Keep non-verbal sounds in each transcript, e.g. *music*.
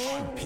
12 inch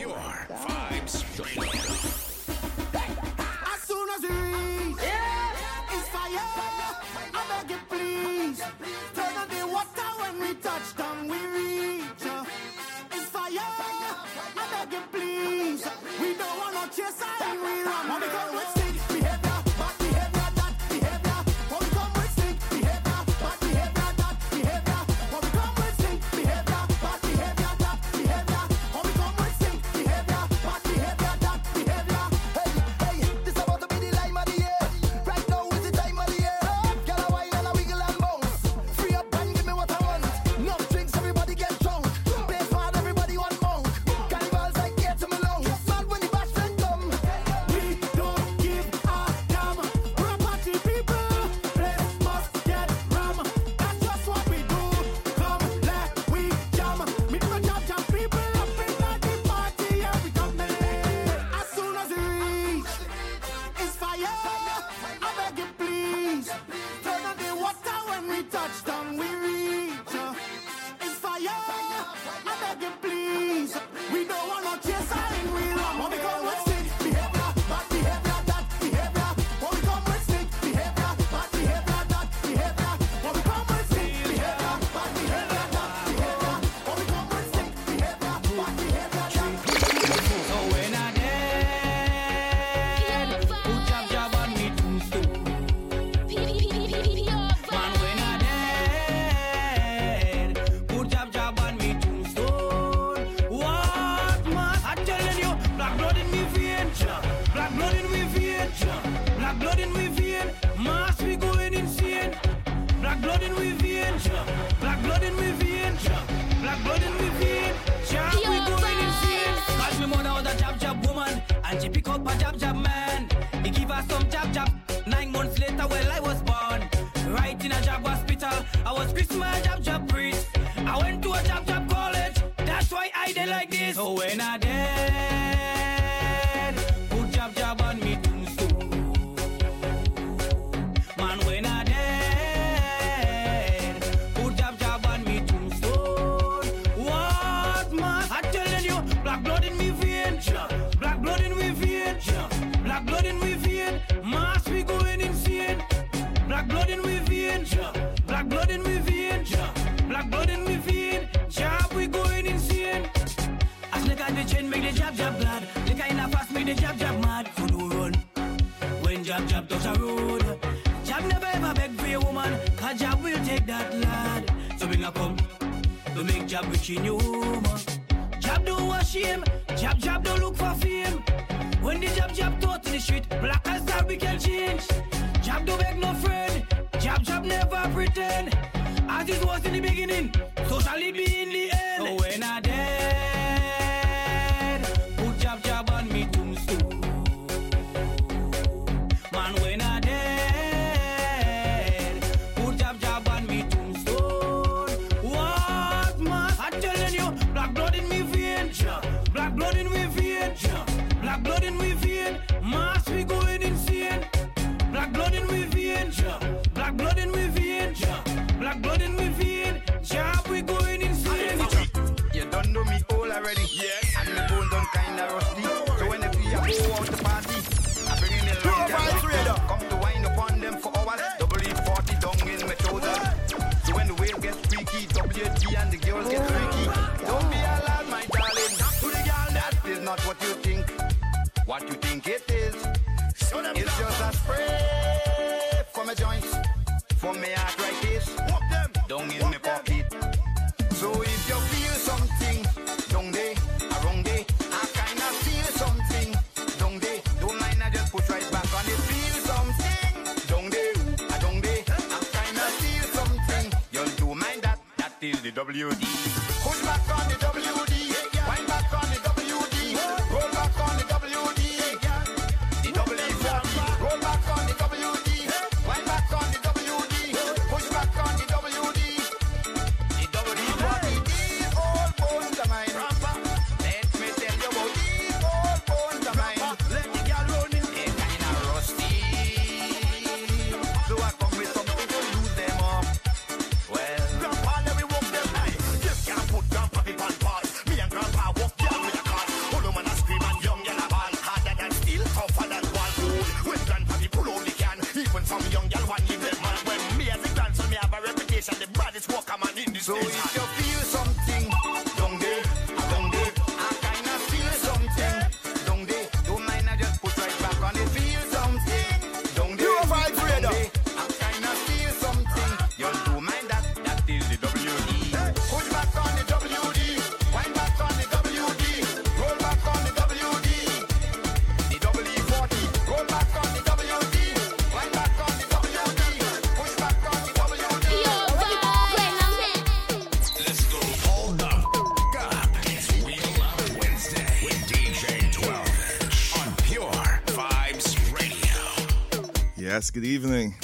Yes, good evening.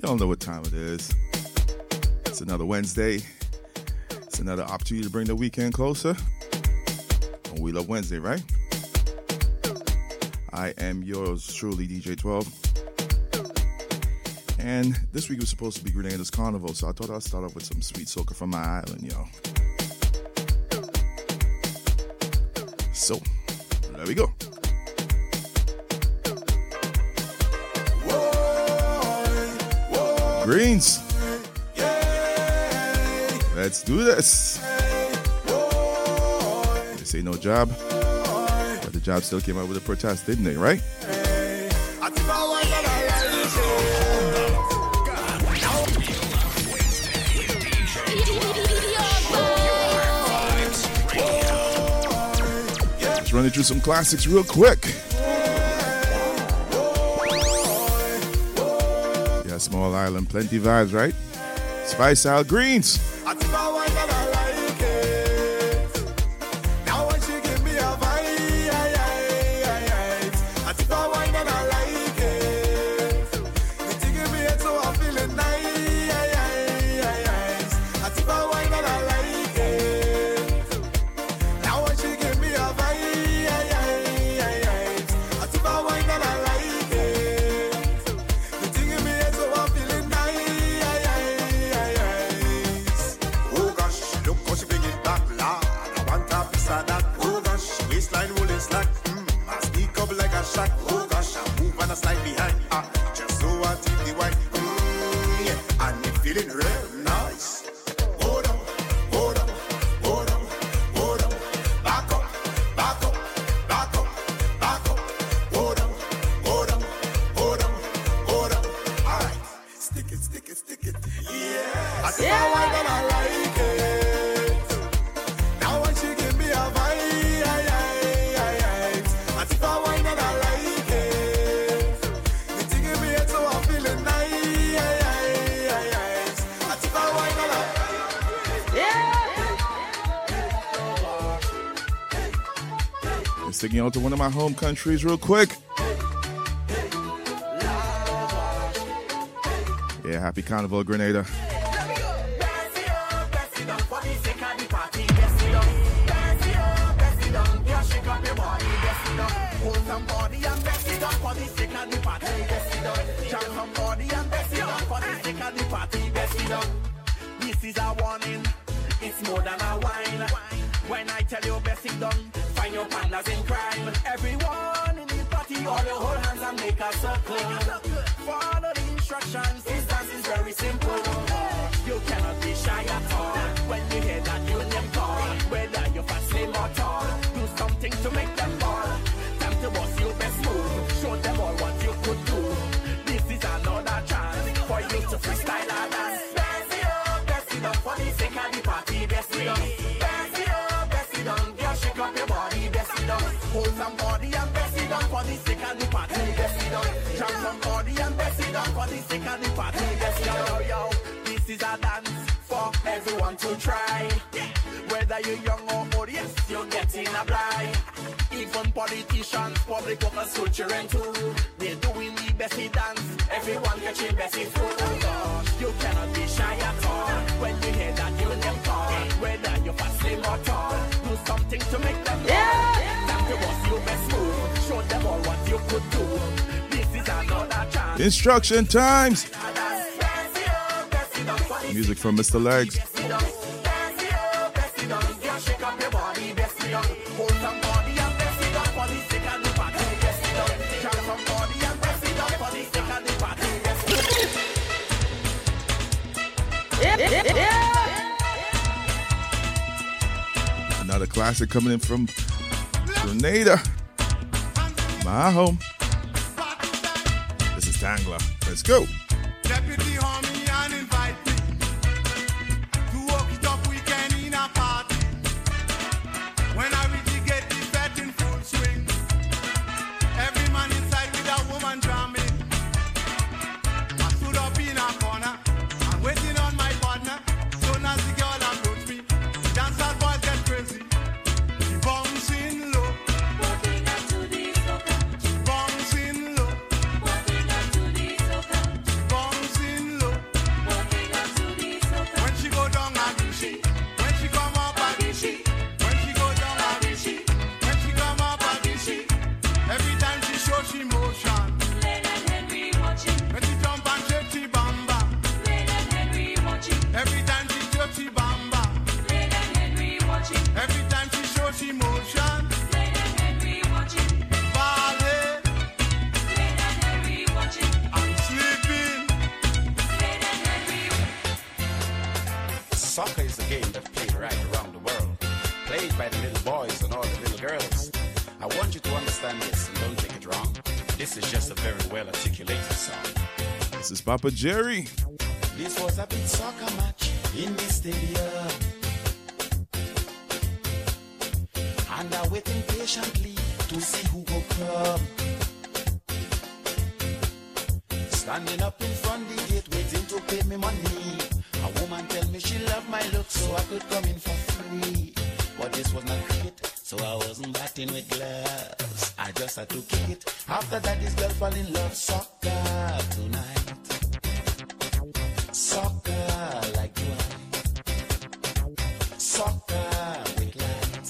Y'all know what time it is. It's another Wednesday. It's another opportunity to bring the weekend closer. On We Love Wednesday, right? I am yours truly, DJ12. And this week was supposed to be Grenada's Carnival, so I thought I'd start off with some sweet soca from my island, y'all. Greens. Let's do this. This ain't no job. But the job still came out with a protest, didn't they, right? Let's run through some classics real quick. Island. Plenty vibes, right? Spice Isle Greens. on to one of my home countries real quick. Yeah, happy carnival, Grenada. construction times. Music from Mr. Legs. Another classic coming in from Grenada, my home go. Appreciated by the little boys and all the little girls. I want you to understand this and don't take it wrong. This is just a very well articulated song. This is Papa Jerry. This was a big soccer match in the stadium. And I waiting patiently to see who will come. Standing up in front of the gate waiting to pay me money. A woman tell me she loved my looks so I could come in for free. But this was not cricket, so I wasn't batting with gloves. I just had to kick it. After that, this girl fell in love. Soccer tonight. Soccer like wine. Soccer with light.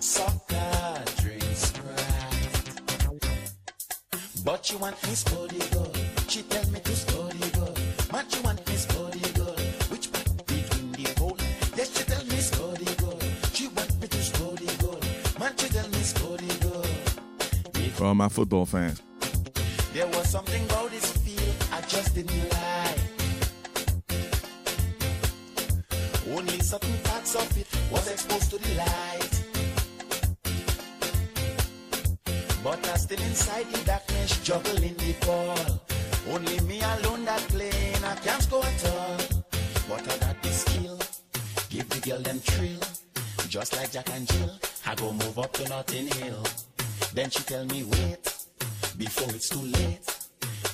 Soccer drinks Sprite. But you want me score the goal. She tell me to score the. But you want For all my football fans. There was something about this field I just didn't like. Only certain parts of it was exposed to the light. But I still inside the darkness, juggling the ball. Only me alone that playing, I can't score at all. But I got the skill, give the girl them thrill. Just like Jack and Jill, I go move up to Notting Hill. Then she tell me wait, before it's too late.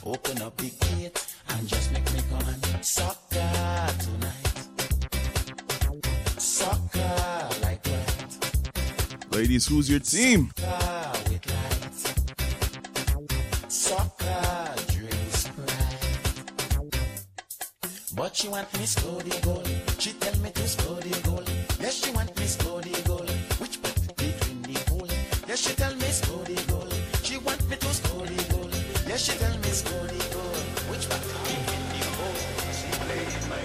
Open up the gate and just make me come and soccer tonight. Soccer like right. Ladies, who's your team? Soccer with light. Soccer drinks Sprite. But she want me score the goal. She tell me to score the goal. Yes, she want me score the goal. Yes, she tell me score the goal. She want me to score the goal. Yes, she tell me score the goal. Which part between the goal? She played my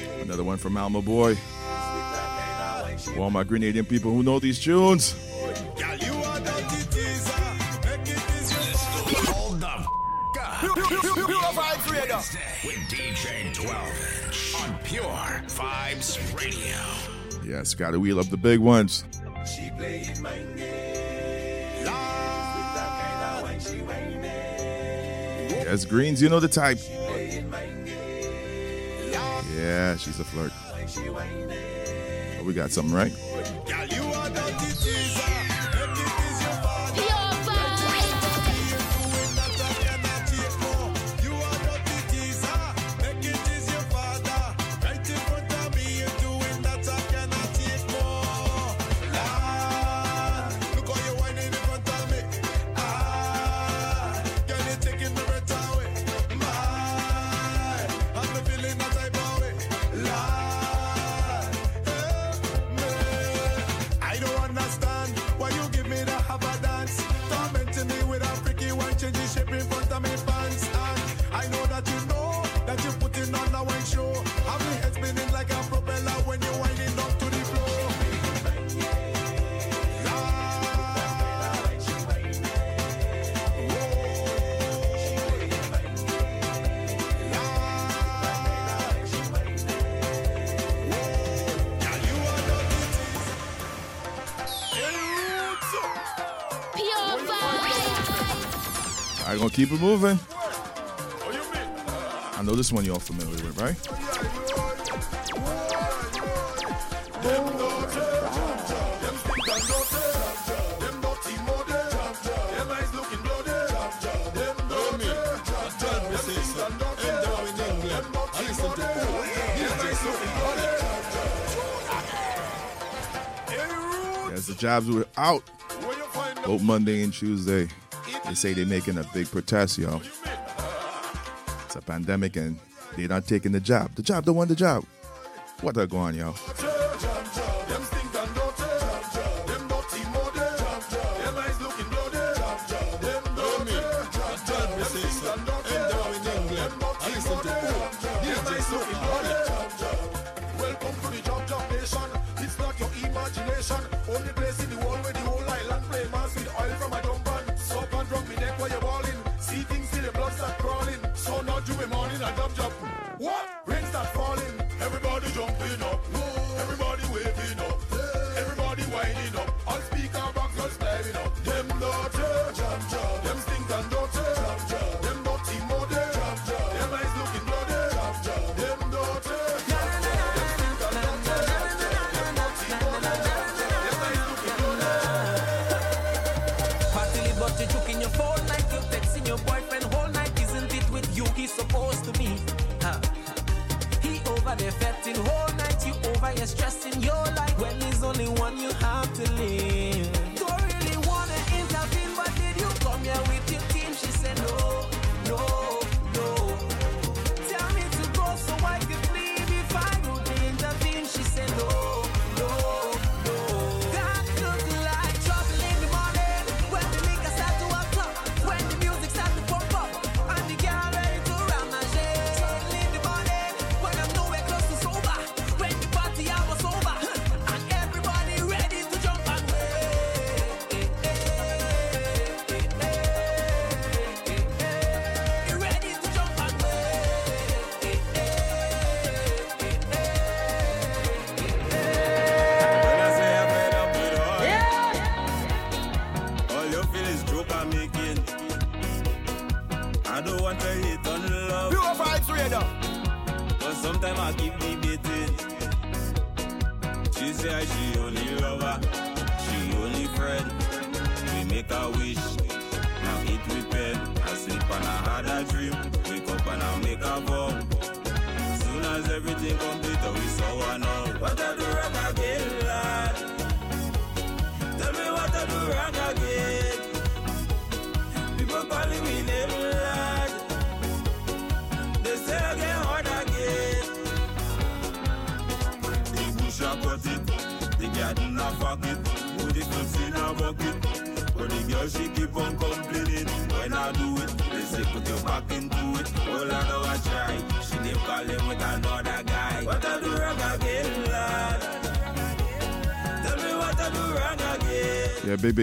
game. Another one from Alma Boy. For all my Grenadian people who know these tunes. Up. Wednesday with DJ 12 on Pure Vibes Radio. Yes, gotta wheel up the big ones. She played my game. Yes, Greens, you know the type. Yeah, she's a flirt. Oh, we got something right. Gonna keep it moving. I know this one you're all familiar with, right? As the jobs were out, both Monday and Tuesday, they say they're making a big protest, yo. It's a pandemic and they're not taking the job. The job don't want the job. What are going, yo?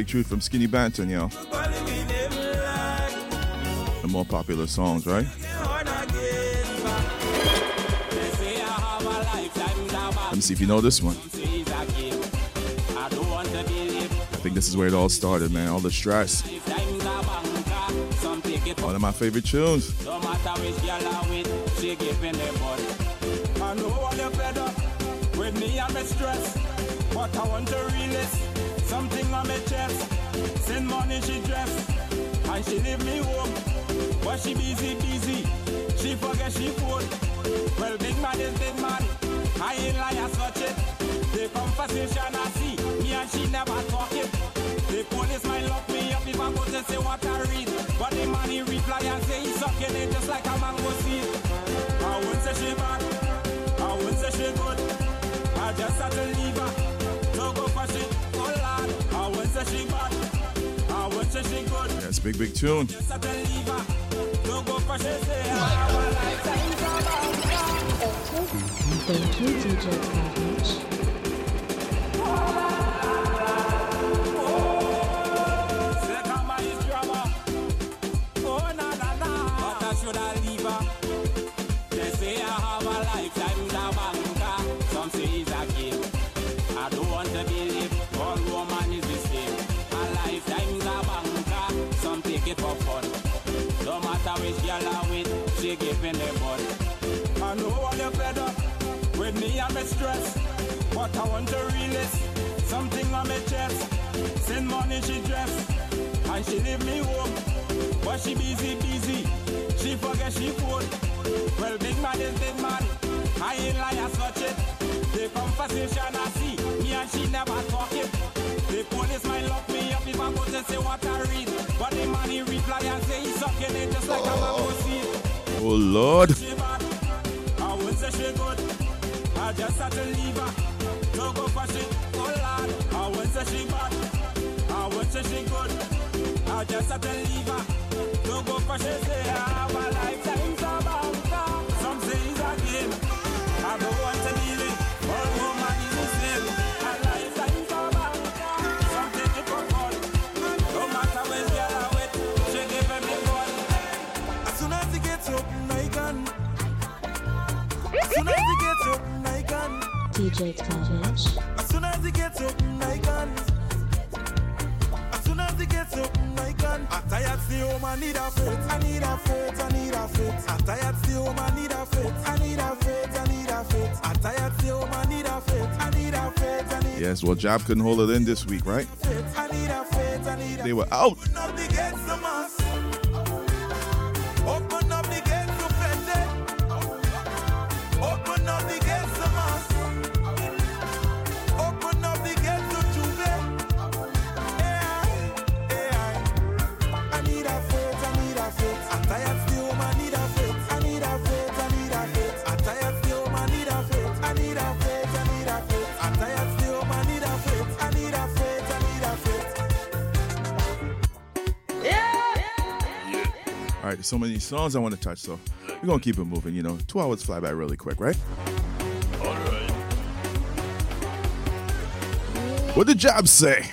Truth from Skinny Banton, yo. The more popular songs, right? Let me see if you know this one. I think this is where it all started, man. All the stress. One of my favorite tunes. I'm stress, but I want something on my chest. Send money she dress, and she leave me home, but she busy busy. She forget she phone. Well, big man is big man. I ain't lie, I such it. The conversation I see, me and she never talking. The police might lock me up if I go to say what I read. But the man he reply and say he's sucking it just like a mango seed. I won't say she bad, I won't say she good. I just had to leave her to go. Oh lord, I won't say she bad, I won't say she good. That's big, big tune. Just had to leave her to go for shit. Say ah, I have a lifetime ah, ah. Thank you, DJ Savage. Me stress, but I want to release something on my chest. Send money she dress, and she leave me home, but she busy busy. She forget she phone. Well, big man is big man. I ain't lie, I such it. The conversation I see, me and she never talking. The police might lock me up if I go to say what I read. But the man he reply and say he's sucking it just like a oh. mango seed. Oh, Lord. She bad, I won't say she good. I just had to leave her to go for shit. Oh Lord, I won't say she bad, I won't say she good. I just had to leave her to go for shit. Say ah, I have a lifetime so banker. Some say it's a game. I don't want DJ Savage. As soon as he gets up, I can. As soon as he gets up, I can. I tired stay home, I need a faith. I need a faith, I need a faith. I tired stay home, I need a faith. I need a faith, I need a faith. I tired stay home, I need a faith. I need a faith, I need Yes, well, Job couldn't hold it in this week, right? I need a faith, I need a They were out. Open All right, there's so many songs I want to touch, so we're going to keep it moving. You know, two hours fly by really quick, right? All right. What did Job say?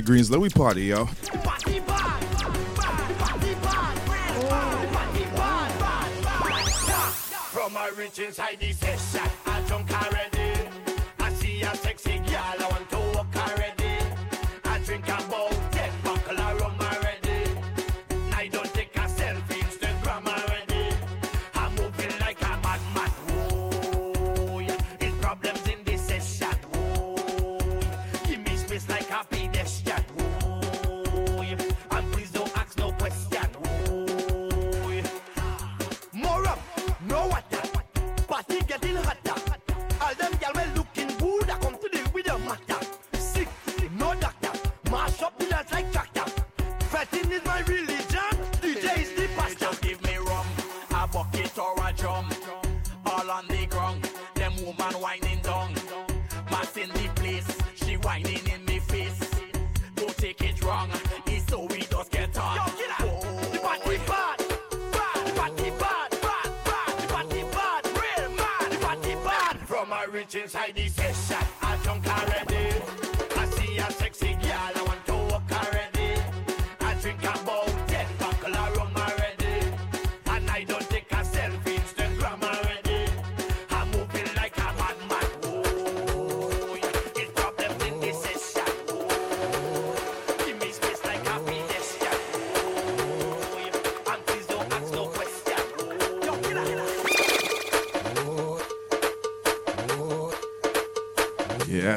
Green's let we party, yo. From my riches, I need session.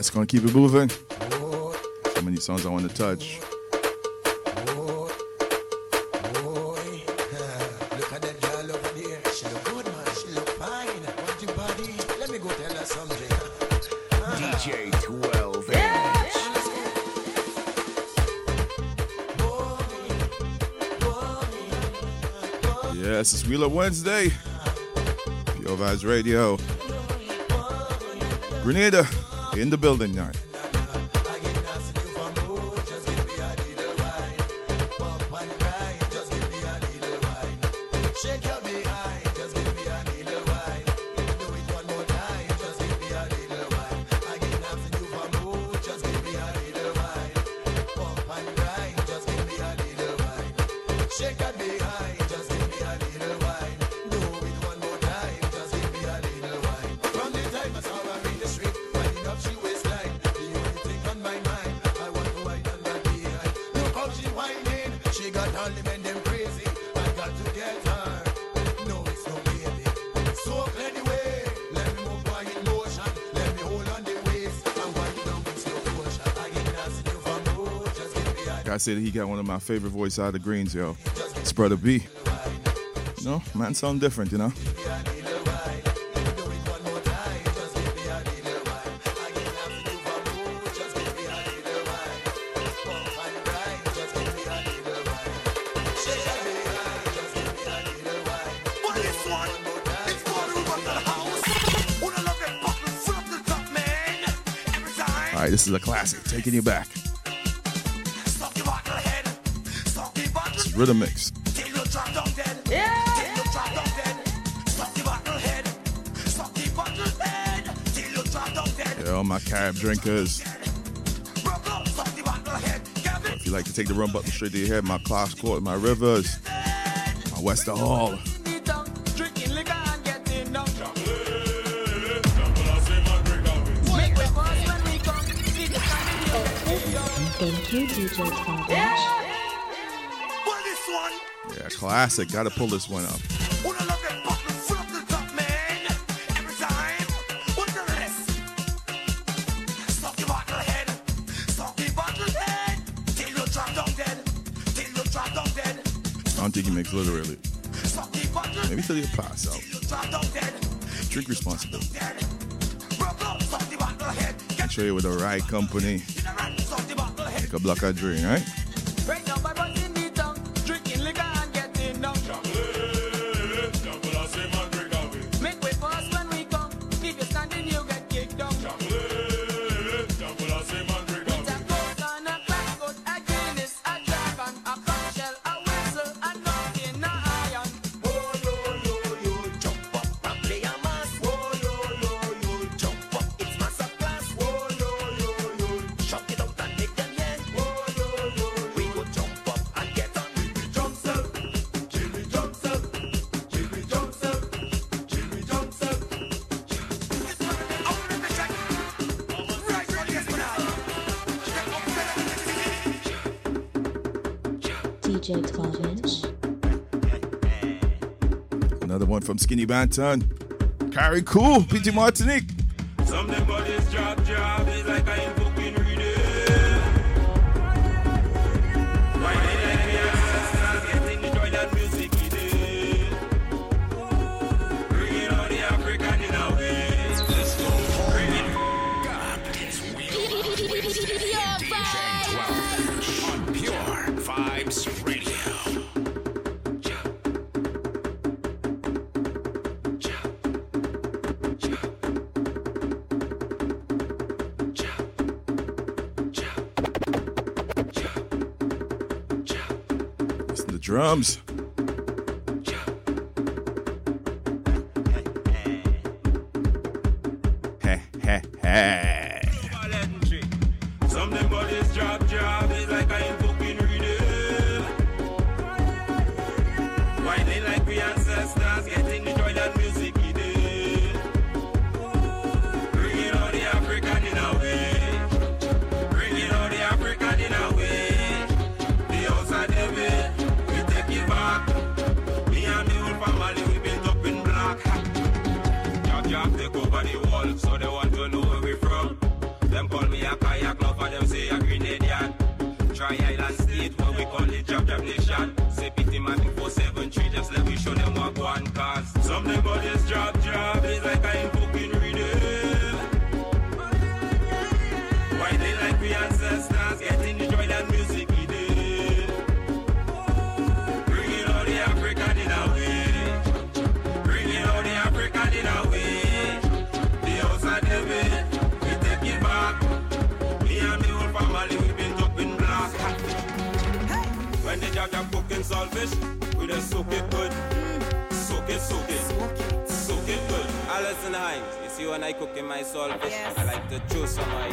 That's gonna keep it moving. So many songs I want to touch. Yes, it's Wheeler Wednesday. Pure Vibes Radio. Grenada in the building, yard. I said he got one of my favorite voice out of the Greens, yo. Spread a B. No, You know, man sound different, you know? All right, this is a classic, taking you back. Rhythm Mix. Yeah, all my cab drinkers. If you like to take the rum button straight to your head, my Clarke's Court, my rivers, my Westerhall. Thank you, DJ Father classic. Got to pull this one up. I don't think he makes literally. Maybe till you pass out. Drink responsibly. Show you with the right company. Like a block of drink, right? Skinny Banton. Carry Cool, PT Martinique. Call me a kayak lover, them say a Grenadian. Tri-Island State, what we call it Jab Jab Nation. Say pity man 473, just let me show them what one on cause. Some them bodies drop, drop, it's like I jab jab cooking saltfish, we just soak it good. Mm. Soak it, soak it. Soak it good. Alison Hinds, you see when I cooking my saltfish, I like to chew some of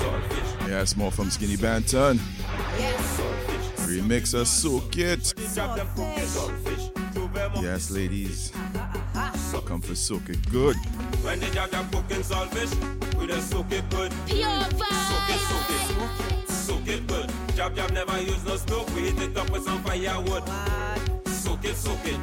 saltfish. Yeah, it's more from Skinny Banton. Remix of Soak It. Jab jab cooking saltfish. Two them up. Yes, ladies. Come for Soak It Good. When the jab jab cooking saltfish, we just soak it good. Soak it, soak it. Soak it good. Jab jab never use no stove, we hit it up with some firewood. Soak it, soak it.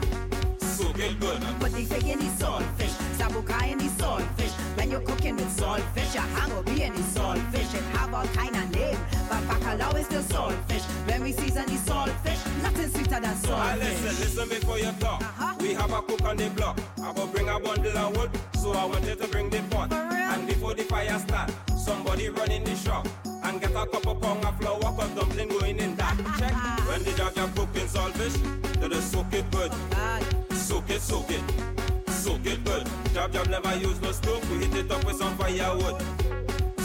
Soak it good. But they say any saltfish, sabukai any saltfish. When you're cooking with saltfish, your hango be any saltfish. It have all kind of name, but bacalao is still saltfish. When we season the saltfish, nothing sweeter than Ah, listen, saltfish. listen before you talk. We have a cook on the block. I will bring a bundle of wood, so I wanted to bring the pot. And before the fire start, somebody run in the shop and get a pound of flour, cause dumpling going in that. Check. When the jab jab cooking saltfish, they just soak it good. Soak it, soak it. Soak it good. Jab jab never use no stove, we hit it up with some firewood.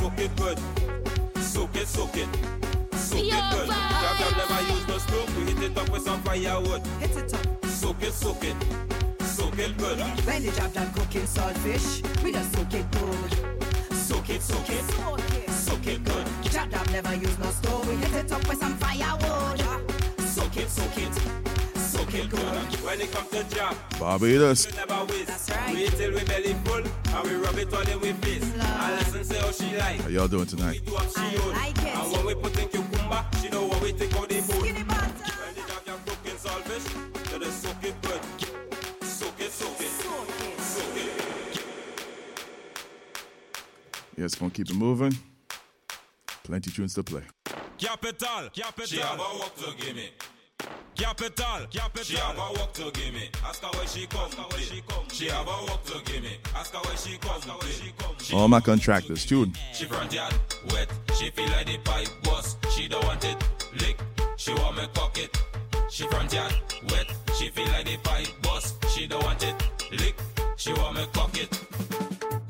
Soak it good. Soak it, soak it. Soak it good. Jab jab never use no stove. We hit it up with some firewood. Hit it up. Soak it, soak it. Soak it good. when the job done cooking saltfish, we just soak it good. Soak it, soak it. Soak it good. Job done never use no stove, we hit it up with some firewood. Soak it, soak it. Wicked good. When it comes to job, Barbados. we never waste. Wait till we belly full and we rub it all in we face. And listen, say how she like. How y'all doing tonight? Do up she own. And when we put in cucumber, she know what we take out the bone. When the dog you cooking saltfish, you just soak it good. Soak it, soak it, soak it. Yes, gonna keep it moving. Plenty tunes to play. Capital, capital. She have a work to give me. Capital, capital. She have a work to give me. Ask her where she come, where she come. She have a work to give me. Ask her where she come, where she come. She All my contractors, tune. She front yard wet. She feel like the pipe bust. She don't want it lick. She want me cock it. She front yard wet. She feel like the pipe bust. She don't want it lick. She want me cock it.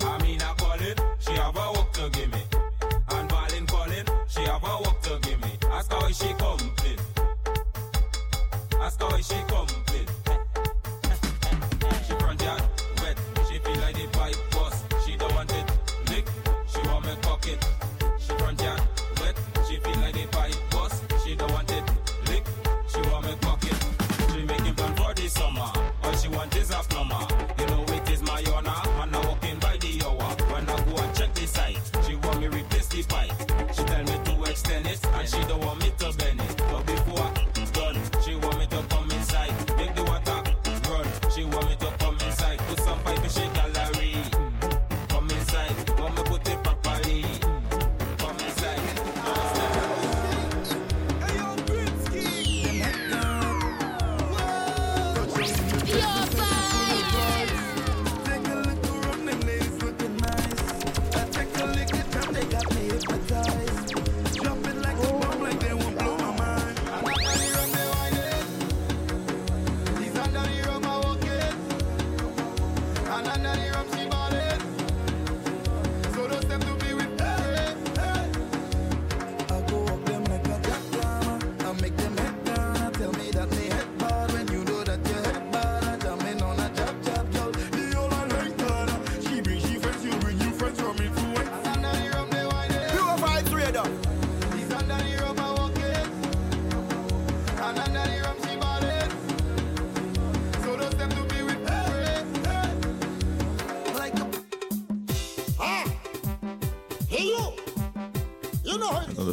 I mean I call it. She have a work to give me. And Balin calling. She have a work to give me. Ask her why she complain. Her why she complain.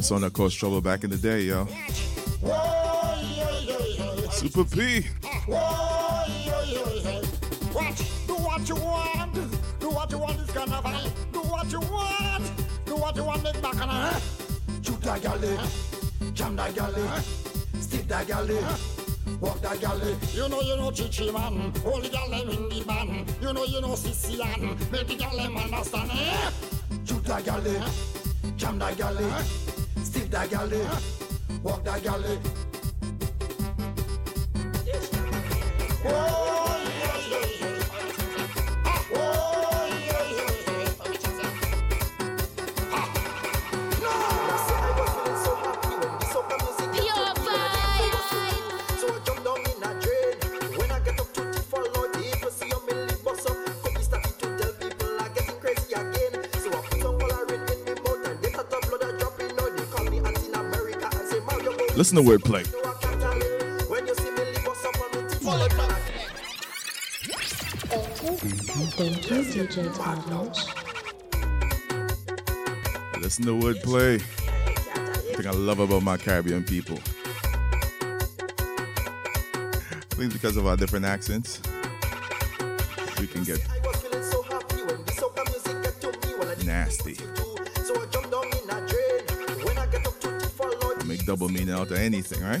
Song that caused trouble back in the day, yo. Super P. What? Do what you want. Do what you want this carnival. Do what you want. Do what you want this bacchanal. Shoot that galley. Jam that galley. Stick that galley. Walk that galley. You know, you know, Chichi man. The galley in the band. You know, you know, Sicilian. Make the galley understand. Eh? Shoot that galley. Jam that galley. That galley. Walk that galley. Listen to wordplay. Listen to wordplay. thing I love about my Caribbean people. I think because of our different accents, we can get Meaning out of anything, right?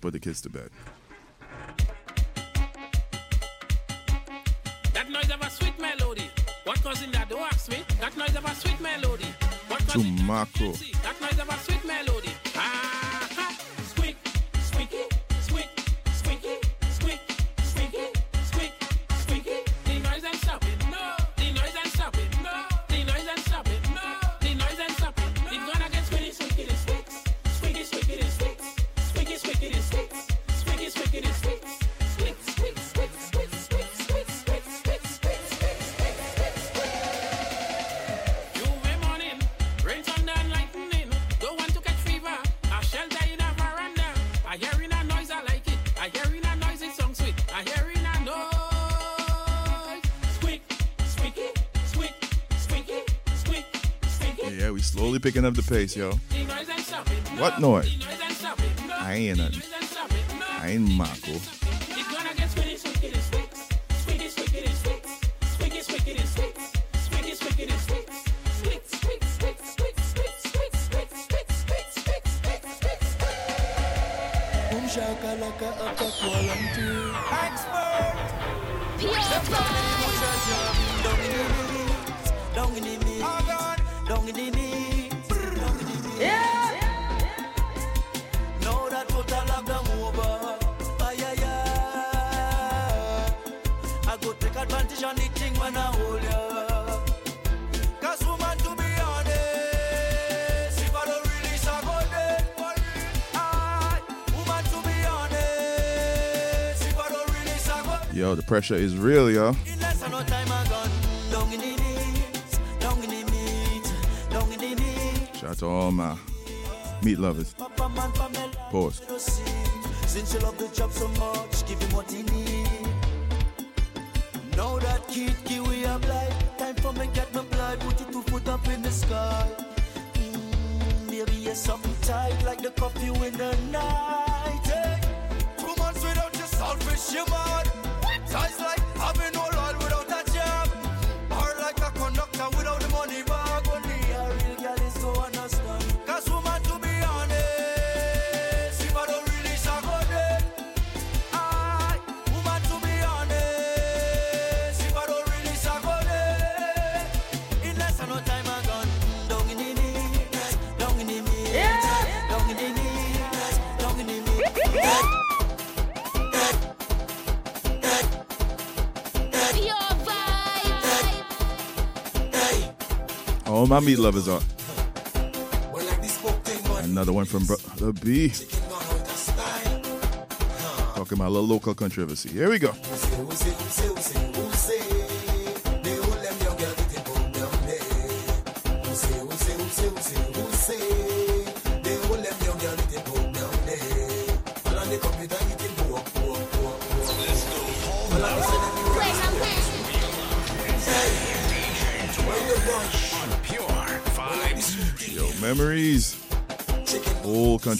put the kids to bed. That noise of a sweet melody. What that? That noise of a sweet melody. What that noise of a sweet melody. picking up the pace, yo. What noise? I ain't nothing. I ain't Mako. pressure is real, yo. Shout out to all my meat lovers. Pause. Since you love the job so much, give him what he need. That kid, kiwi like time for me get my blood. Put two foot up in the sky. Mm, maybe you're something tight like the coffee in the night. Eh? Two months without your selfish. my meat lovers are. Another one from the B. Talking about a little local controversy. Here we go.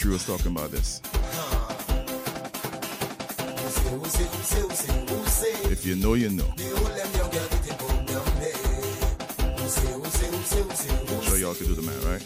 Andrew was talking about this. If you know, you know. I'm sure y'all can do the math, right?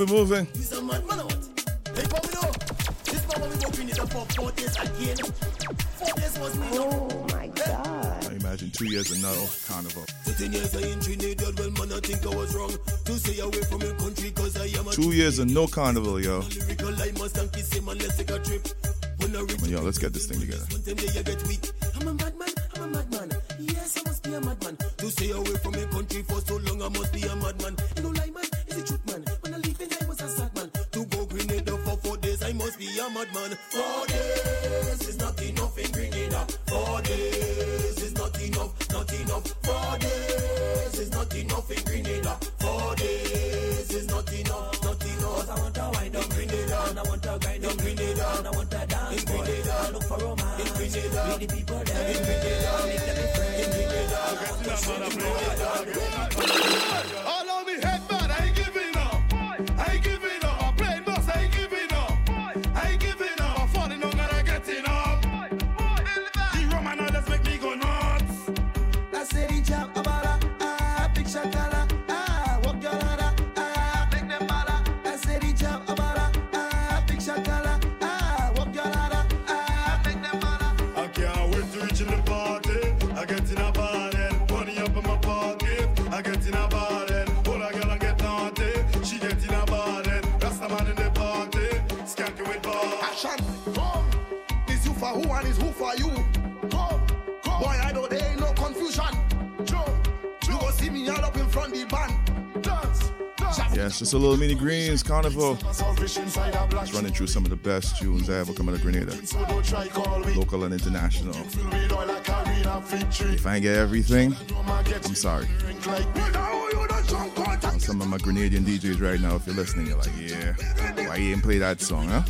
it moving. Oh my god. I imagine two years and no carnival. 13 years I in Trinidad, well man I think I was wrong. To stay away from your country cause I am a Two years and no carnival, yo. Lyrical, Yo, let's get this thing together. It's a little mini greens carnival. It's running through some of the best tunes I ever come out of Grenada, local and international. If I get everything, I'm sorry. Some of my Grenadian DJs right now, if you're listening, you're like, yeah, why you ain't play that song, huh?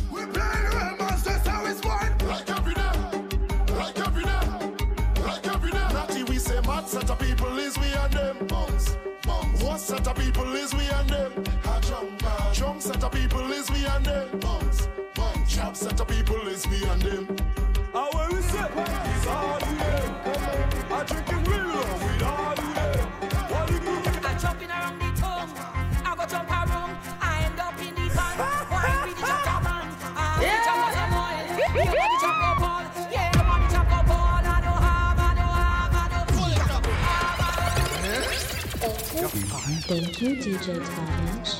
Thank you, DJ Tavish.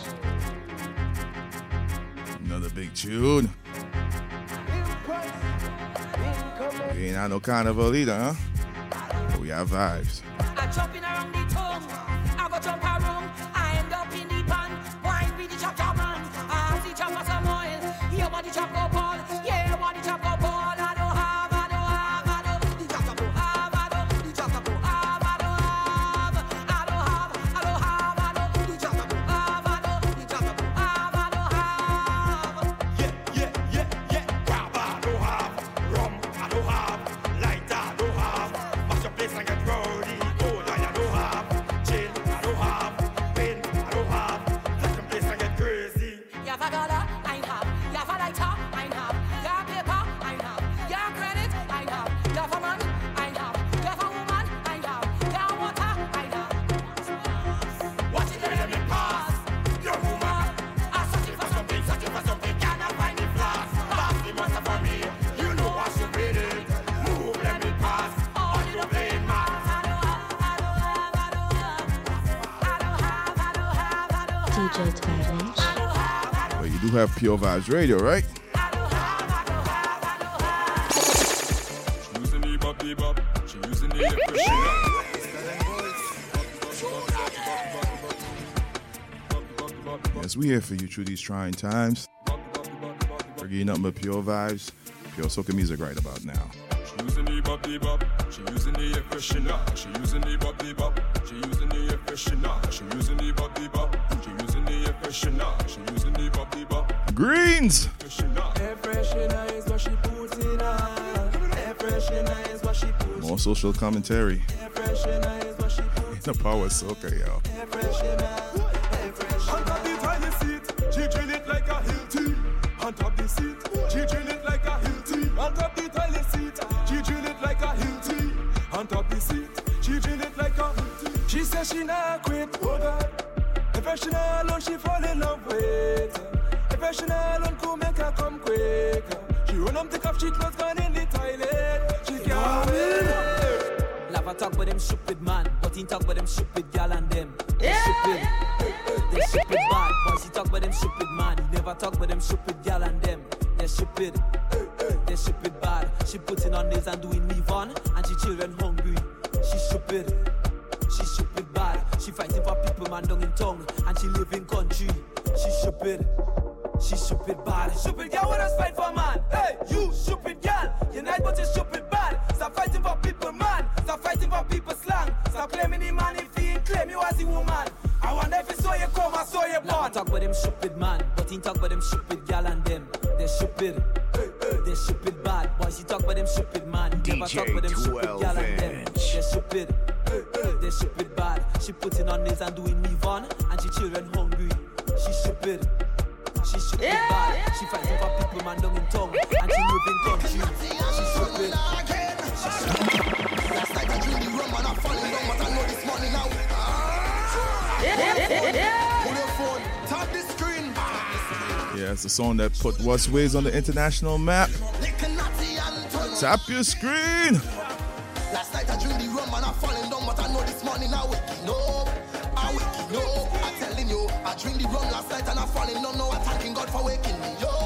Another big tune. We ain't on no carnival either, huh? We have vibes. Pure Vibes Radio, right? Yes, we here for you through these trying times. We're getting up with pure vibes, pure soca music right about now. She using the bop the she using the air freshener. She using the bop the she using the air freshener. Queens. More social commentary. *laughs* The power soca, y'all. On top the seat, she drill it like a Hilti. On top the toilet seat, she drill it like a Hilti. On top the seat, she drill it like a Hilti. She says she not quit, oh God. The alone, she fall in love her. If she not alone, could make her come quicker. She run up the cup, she clothes gone in the toilet. She can't win. Lava talk with them stupid man, but he talk with them stupid gal and them. They stupid. They stupid bad. Boys, he talk with them stupid man. He never talk with them stupid gal and them. They're stupid. They're stupid bad. She putting on nails and doing leave on, and she children hungry. She stupid. She stupid bad. She fighting for people man down in tongue, and she live in country. She stupid. Stupid that put West Ways on the international map. Tap your screen. Last night I the rum and I falling down, but I know this morning I waking up. I waking up. I telling you, I the rum last night and I falling down. Now I thanking God for waking me up.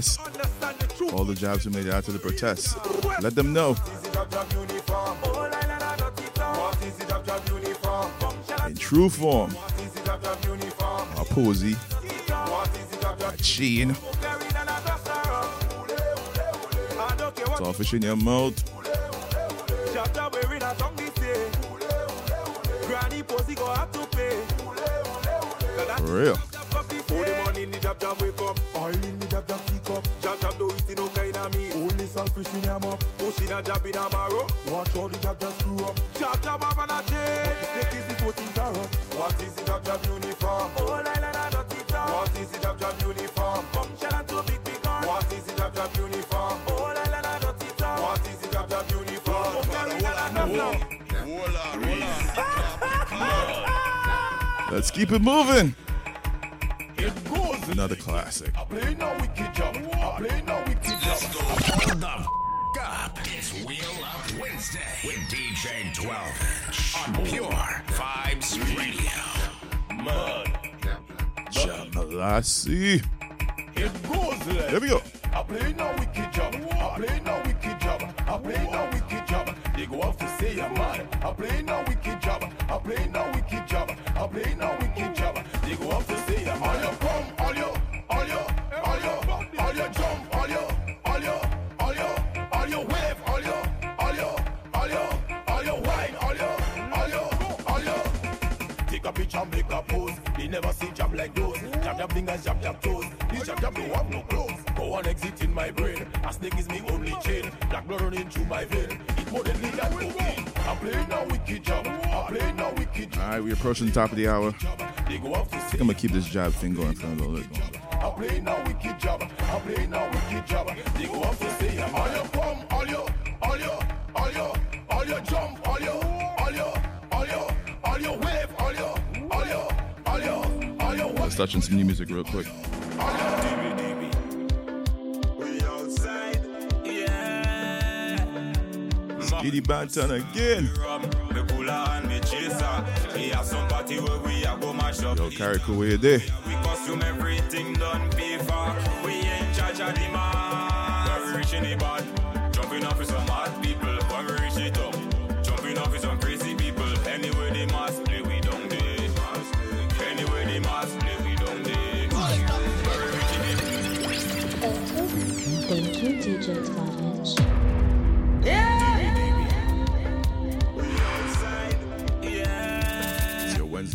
True All the jobs who made to the protests. Let them know. In true form. A posy. A chain. It's all fish in your mouth. Job job Only selfish in your mouth. Pushing a job in a barrow. Watch all the job just screw up. Job job have an a chain. What is the foot in carrot? What is the job job uniform? Oh, island and dirty town. What is the job job uniform? Come shell and two big big gun. What is the job job uniform? Oh, island and dirty town. What is the job job uniform? Come carry that and now. Let's keep it moving. Another classic. Play no wicked job. I play no wicked job. Hold the 12 inch on Pure Vibes Radio. Mud. Jamalasi. It goes there. Here we go. I play no wicked job. I play no wicked job. I play no wicked job. They go off to say I'm mad. I play no wicked job. I play no wicked job. I play no wicked job. thing jab jab toes. This jab jab don't have no clothes. Go on exit in my brain. A snake is me only chain. Black blood running through my vein. It's more than legal cocaine. I play now wicked job. I play now wicked job. All right, we're approaching the top of the hour. I think I'm gonna keep this jab thing going for a little bit more. I play now wicked job. I play now wicked job. They go off to say I am come. Touching some new music real quick. Skinny Banton again. Yo, carry cool way there. We costume everything done. We ain't the man. The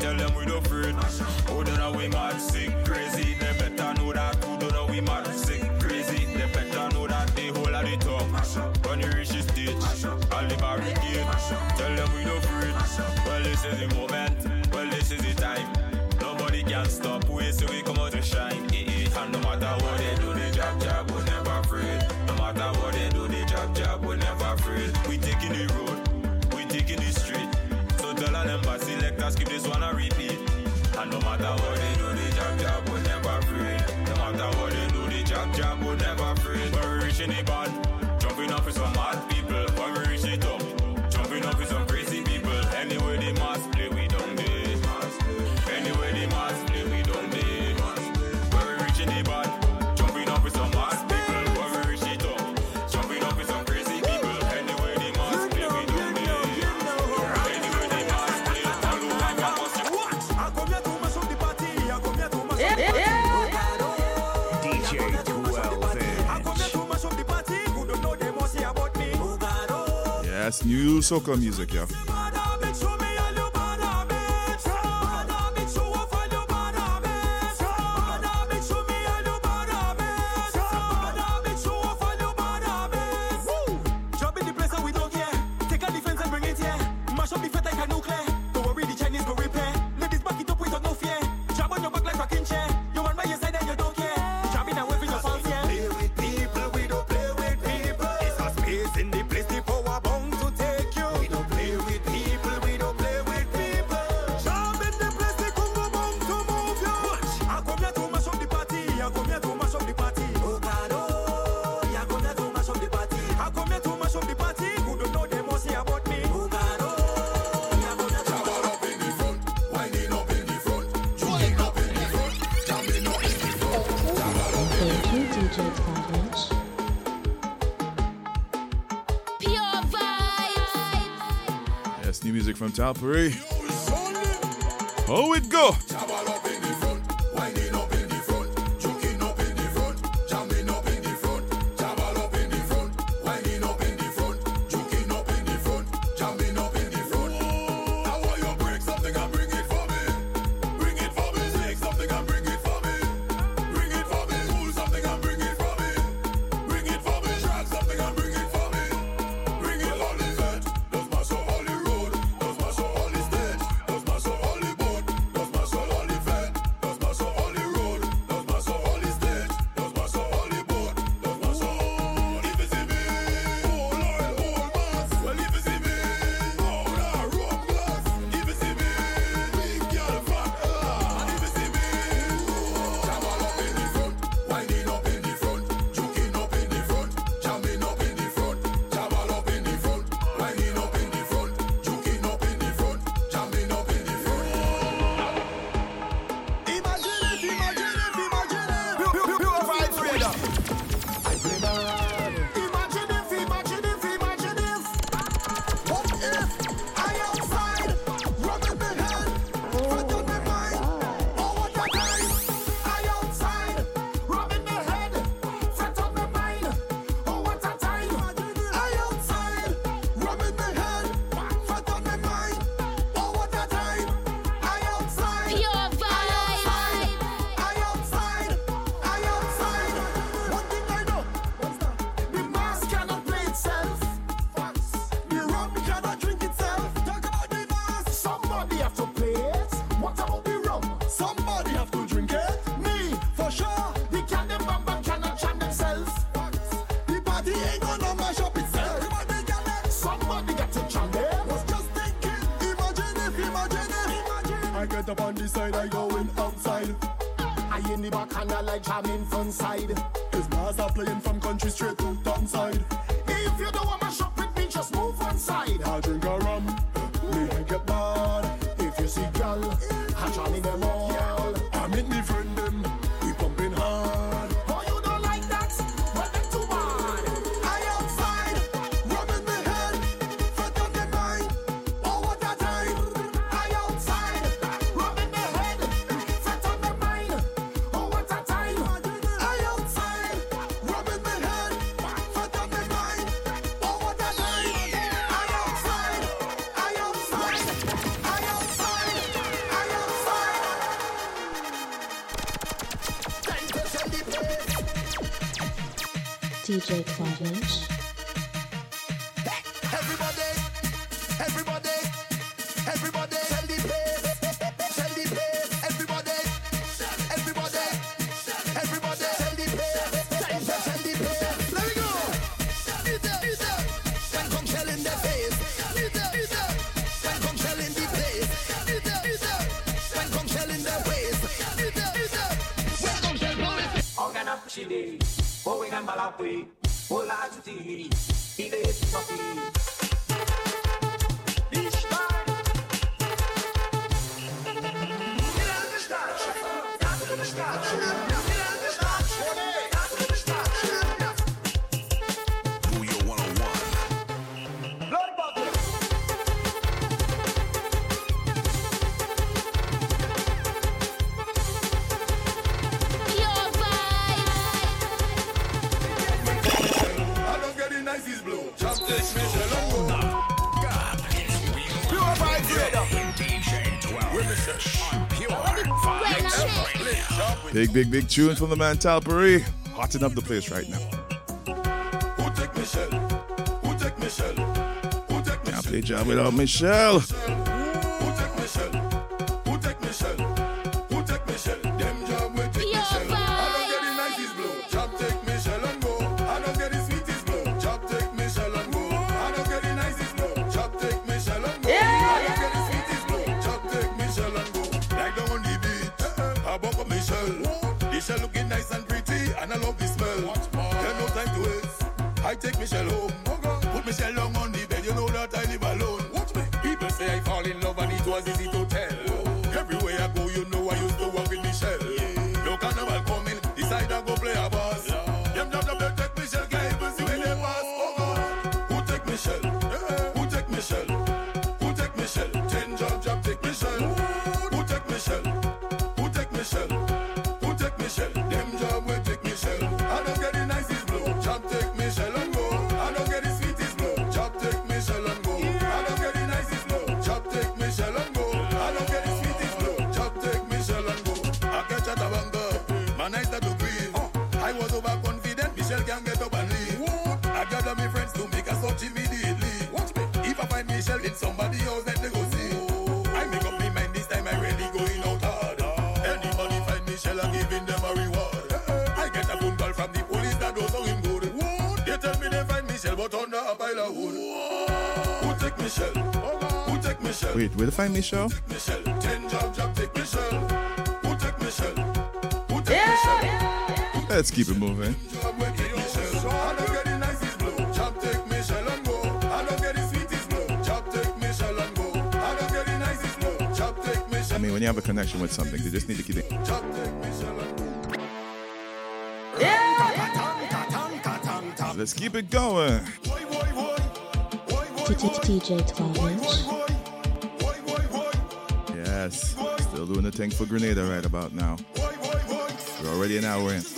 Tell them we don't afraid. Oh, don't know we mad, sick, crazy. They better know that. Who don't know we mad, sick, crazy. They better know that they hold at the top. When you reach the stage, I'll leave a barricade. Tell them we don't afraid. Well, this is the moment. Well, this is the time. Nobody can stop. We so we come out to shine. Eh, eh, and no matter what. just keep this one a repeat. And no matter what they do, the jab jab will never free. No matter what they do, the jab jab will never free. We're reaching the bad, jumping off with some mad people. When we new soca music, yeah. Oh, it go? like jamming from side. His bars are playing from country straight Big, big, big tune from the man Tallpree. Hotting up the place right now. Who take Michelle? Who take Michelle? Who take Michelle? Can't play job without Michelle. find Michelle? Let's keep it moving. I mean, when you have a connection with something, you just need to keep it. Yeah. Let's keep it going. DJ Twilight. in the tank for Grenada right about now. We're already an hour in.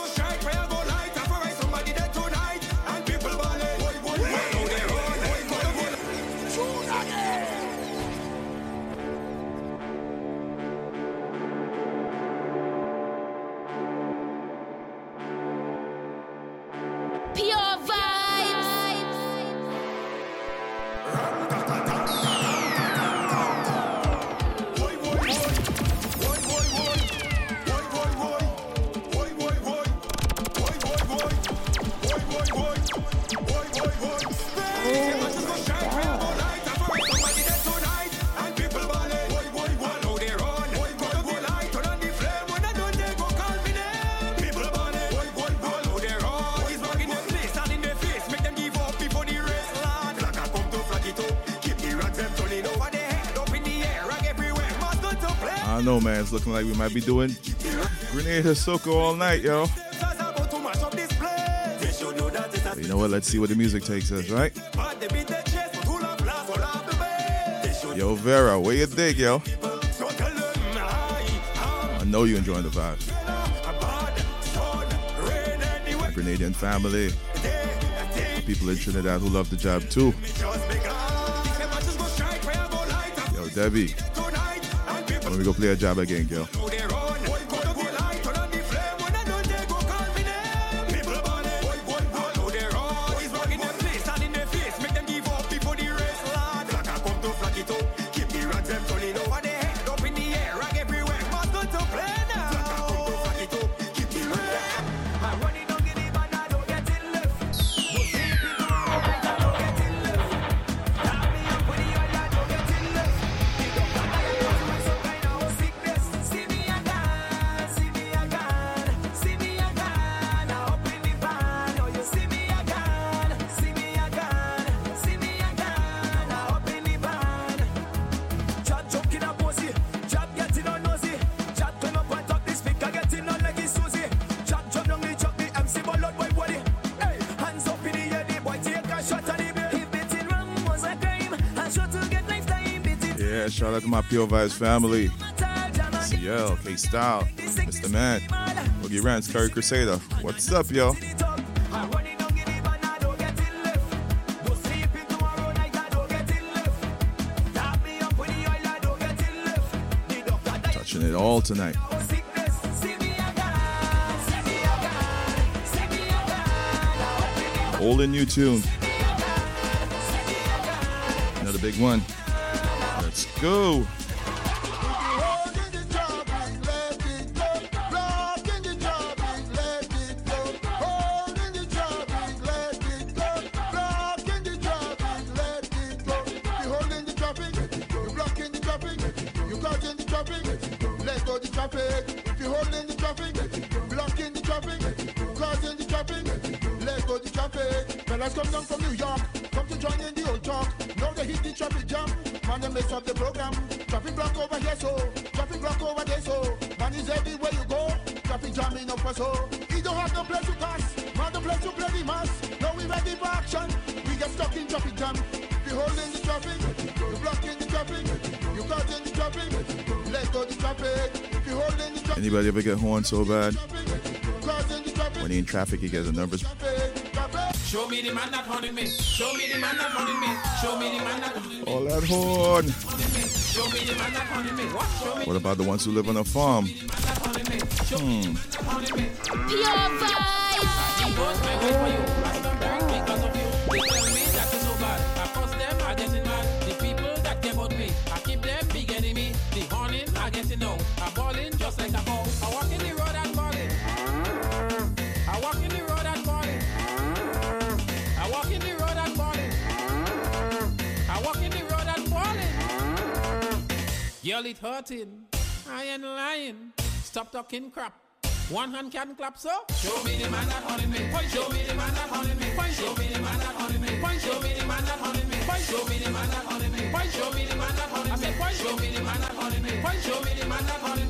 Like we might be doing Grenada soca all night, yo. But you know what? Let's see what the music takes us, right? Yo, Vera, where you dig, yo? I know you enjoying the vibes. Grenadian family. People in Trinidad who love the job too. Yo, Debbie. Me go play a job again, girl. Out to my Pure Vibes family. CL, K Style, Mr. Man, Boogie Rants, Curry Crusader. What's up, yo? Touching it all tonight. Old and new tune. Another big one. Go. Ever so bad? causing the traffic. When he in traffic, he gets the numbers. Show me the man that hunting me. Show me the man that hunting me. Show me the man that hunting me. All that horn. Show me the man that hunting me. What? Me What about the ones who live on a farm? Hmm. Girl, it hurting. I ain't lying. Stop talking crap. One hand can clap, so. Show me the man that hunting me. Point, show me the man that hunting me. Point, show me the man that hunting me. Point, show me the man that hunting me. Point, show me the man that hunting me. Point, show me the man that hunting me. Point, show me the man that hunting me. Point, show me the man that hunting me.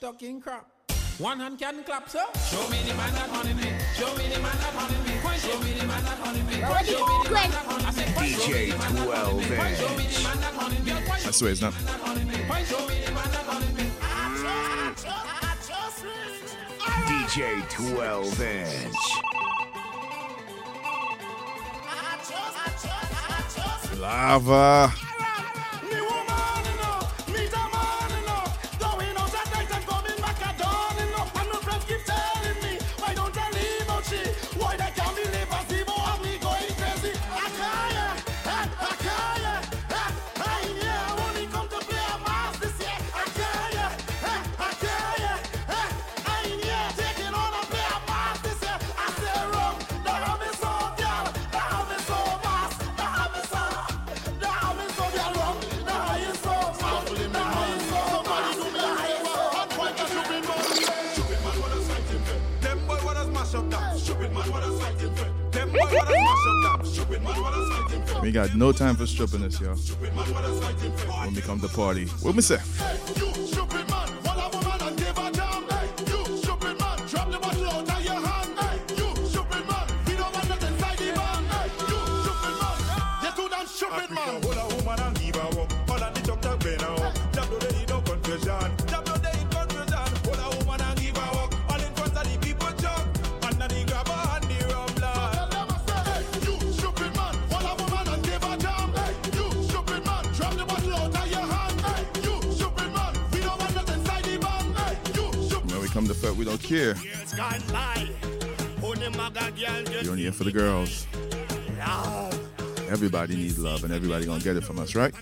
Talking crap. One hand can clap, sir. Show me the man that hunting me. Show me the man that hunting me. Point, show me the man that hunting me. Point, show me the man that hunting me. I said, point, show me the man that hunting me. Show me the man that hunting me. Point, I swear it's not. point, show me the man that hunting me. DJ 12 inch. Lava. got no time for stripping this, y'all. When we come to party, what me say? need love, and everybody gonna get it from us, right?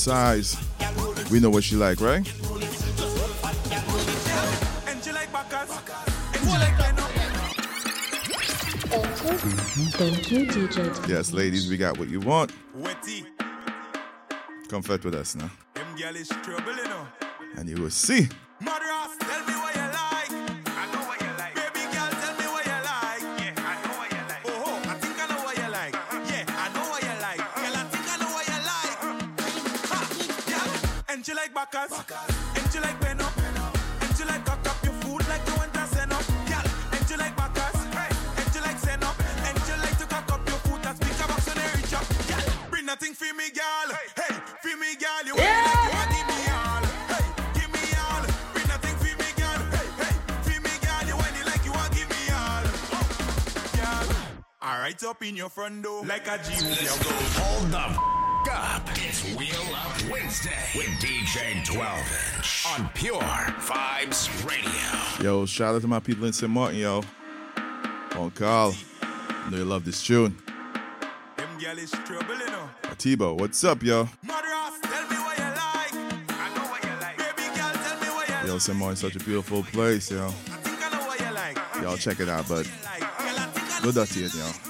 size, we know what she like, right? Thank you, DJ. Yes, ladies, we got what you want. Come flirt with us now. And you will see right up in your front door like a G. Let's go. Hold the f- up. It's Wheel Up Wednesday with DJ 12 Inch on Pure Vibes Radio. Yo, shout out to my people in St. Martin, yo. On call. I know you love this tune. Them gal is trouble, you know. Atiba, what's up, yo? Yo, St. Martin's such a beautiful place, yo. Y'all check it out, but Good luck to you, yo.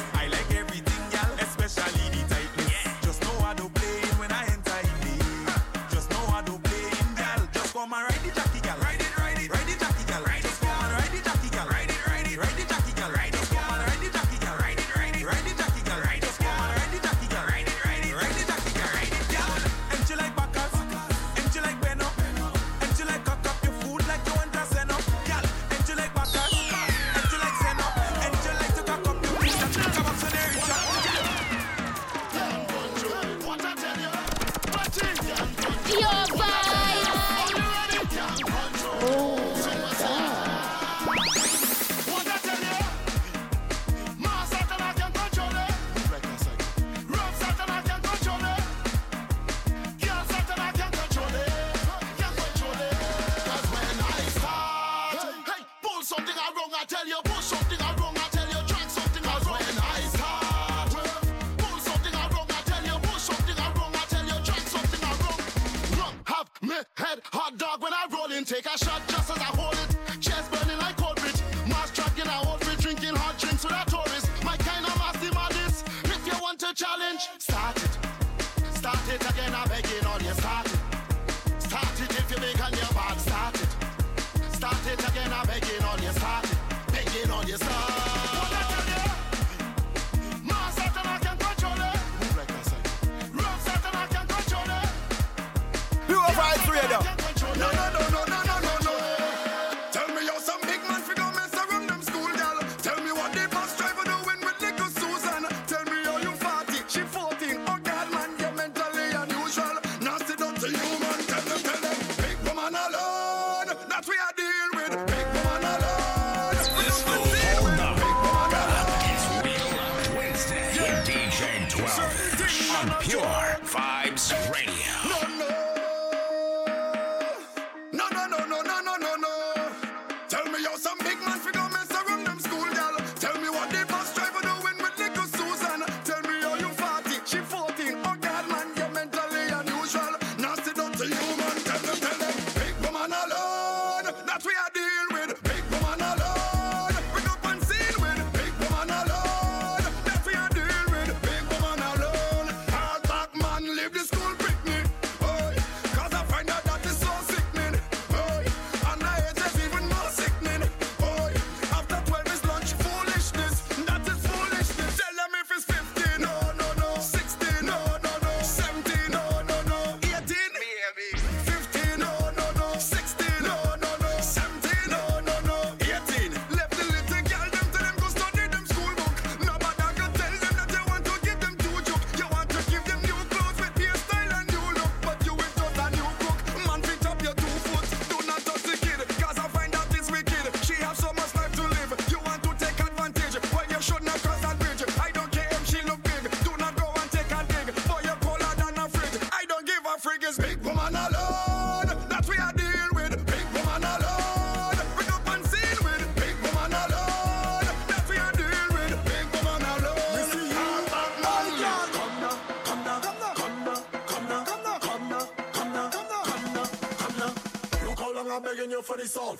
Cali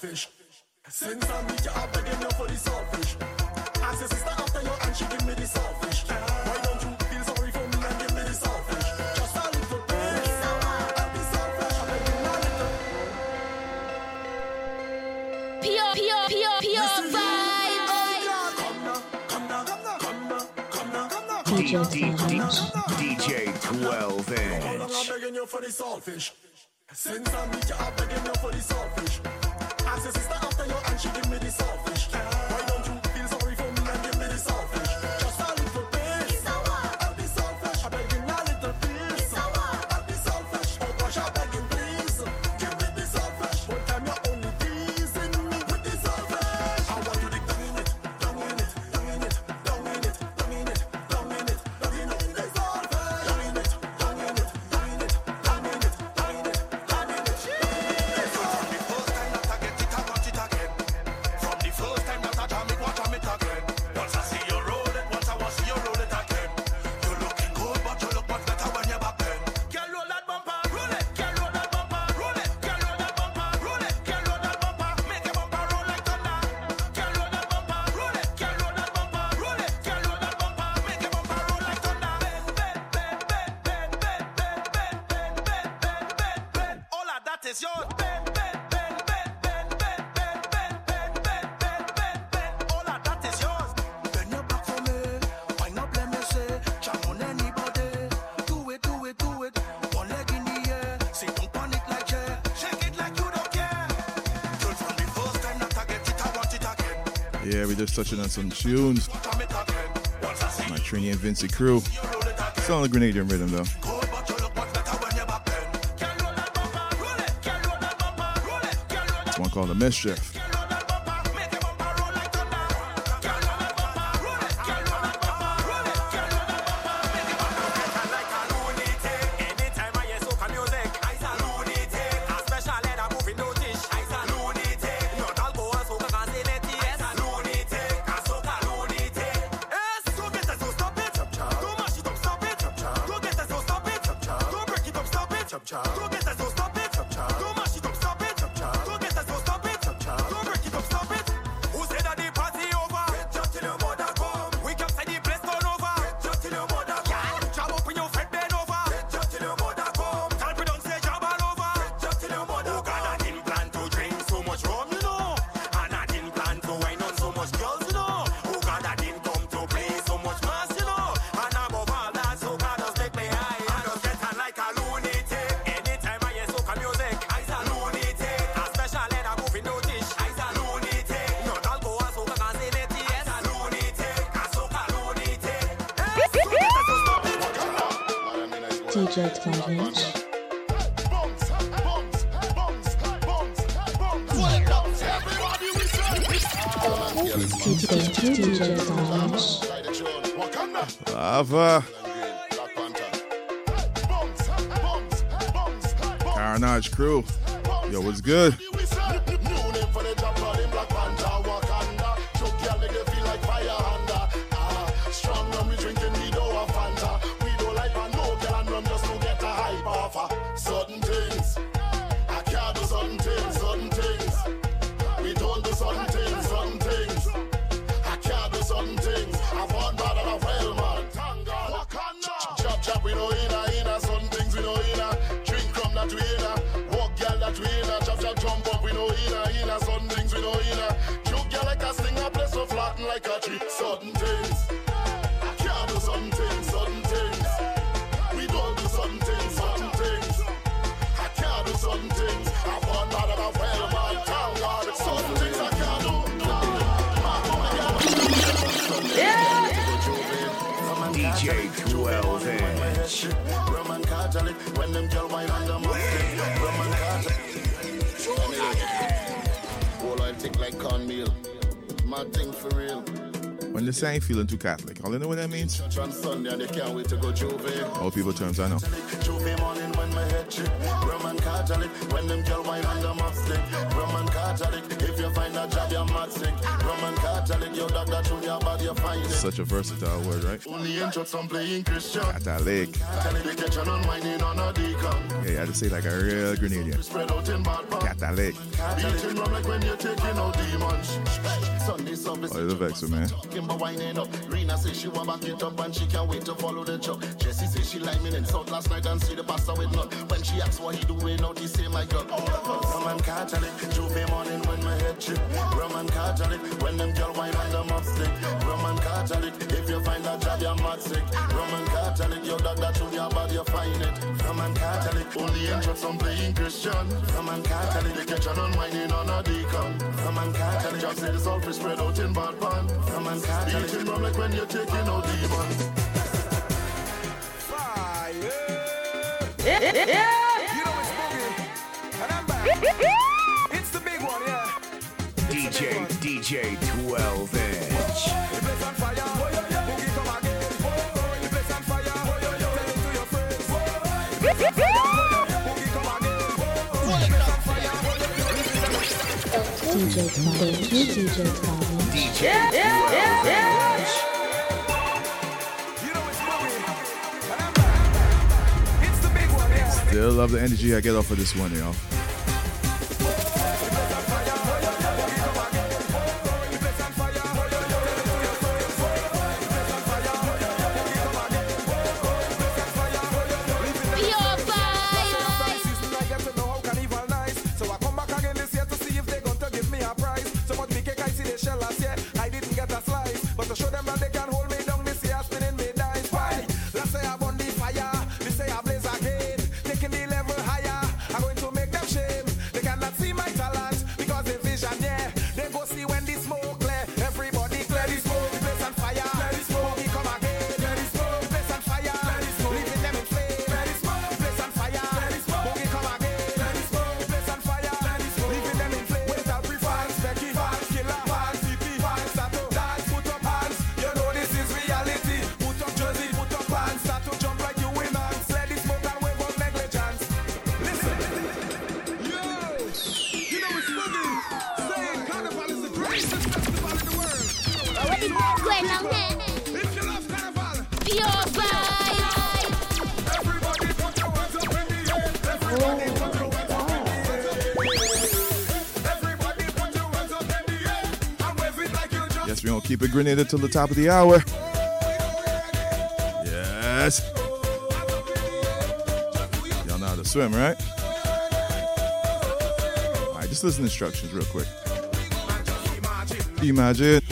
selfish. Since I meet you, I've taken you for the selfish. As your sister after you, and she give me the selfish. Why don't you feel sorry for me and give me the selfish? Just a little bit. I'll be selfish. I'm DJ, DJ, DJ 12 inch. Since I'm you, I've There's touching on some tunes. My Trini and Vincey crew. It's on the Grenadian rhythm though. One called The Mischief. DJ 12 inch. DJ 12 inch. Lava. Carnage crew. Yo, what's good? Feeling too Catholic, all you know what that means? Church on Sunday and they can't wait to go J'ouvert. All people terms I know. J'ouvert morning when my head chip. Roman Catholic, when them girl wine on the musty. Roman Catholic, if you find a job you're mad sick. Roman Catholic, your dog that through your body you find it. Such a versatile word, right? Only in church I'm playing Christian. Catholic. Catholic, they catch on unwinding on a deacon. Yeah, I to say like a real Grenadian. Spread out in bad part. Catholic. Beating rum like when you're taking out demons. Sunday service. Oh, you're the vexer, man. Winding up. Rena says she want back it up and she can't wait to follow the chuck. Jessie says she like me in South last night and see the pastor with nut. When she asks what he doing out, he say my God. Roman Catholic, J'ouvert morning when my head chip. Roman Catholic, when them girl wine on the mop stick. Roman Catholic, if you find a job you're mad sick. Roman Catholic, your dog that through your body you find it. Roman Catholic, only in church I'm playing Christian. Roman Catholic, they catch on unwinding on a deacon. Roman Catholic, just say the sulfur spread out in bad pan. Roman Catholic, beating rum like when you're taking out demons. Yeah, yeah, yeah. You know it's boogie. And I'm back. it's the big one, yeah. DJ, DJ 12 inch. The DJ 12 inch. DJ 12. DJ Yeah, yeah, yeah, yeah. Still love the energy I get off of this one, yo. Keep it grenaded till the top of the hour. Yes. Y'all know how to swim, right? All right, just listen to instructions real quick. Imagine.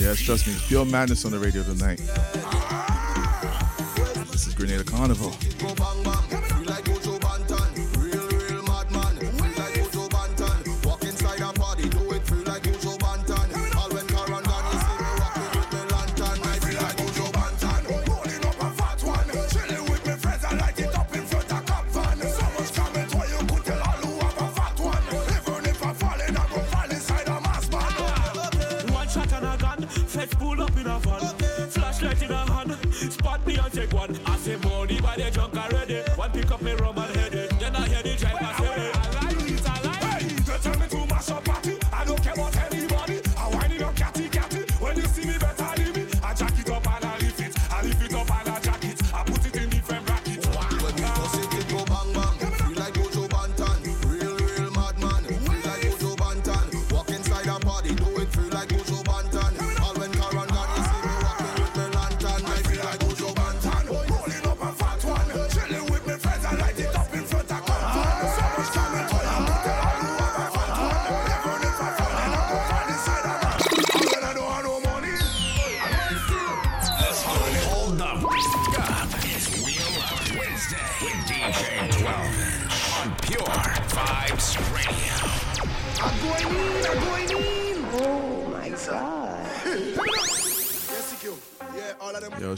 Yes, trust me, pure madness on the radio tonight. This is Grenada Carnival.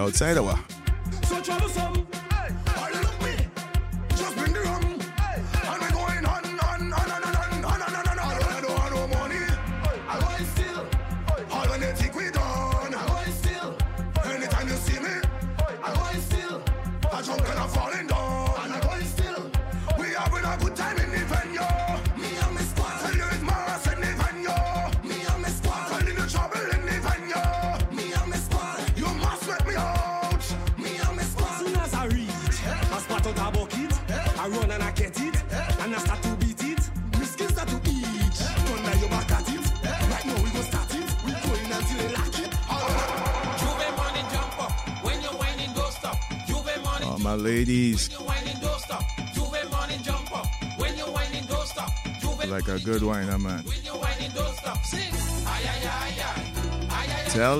outside of our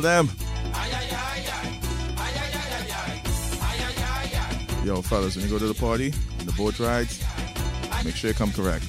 tell them. Yo, fellas, when you go to the party, the boat rides, make sure you come correct.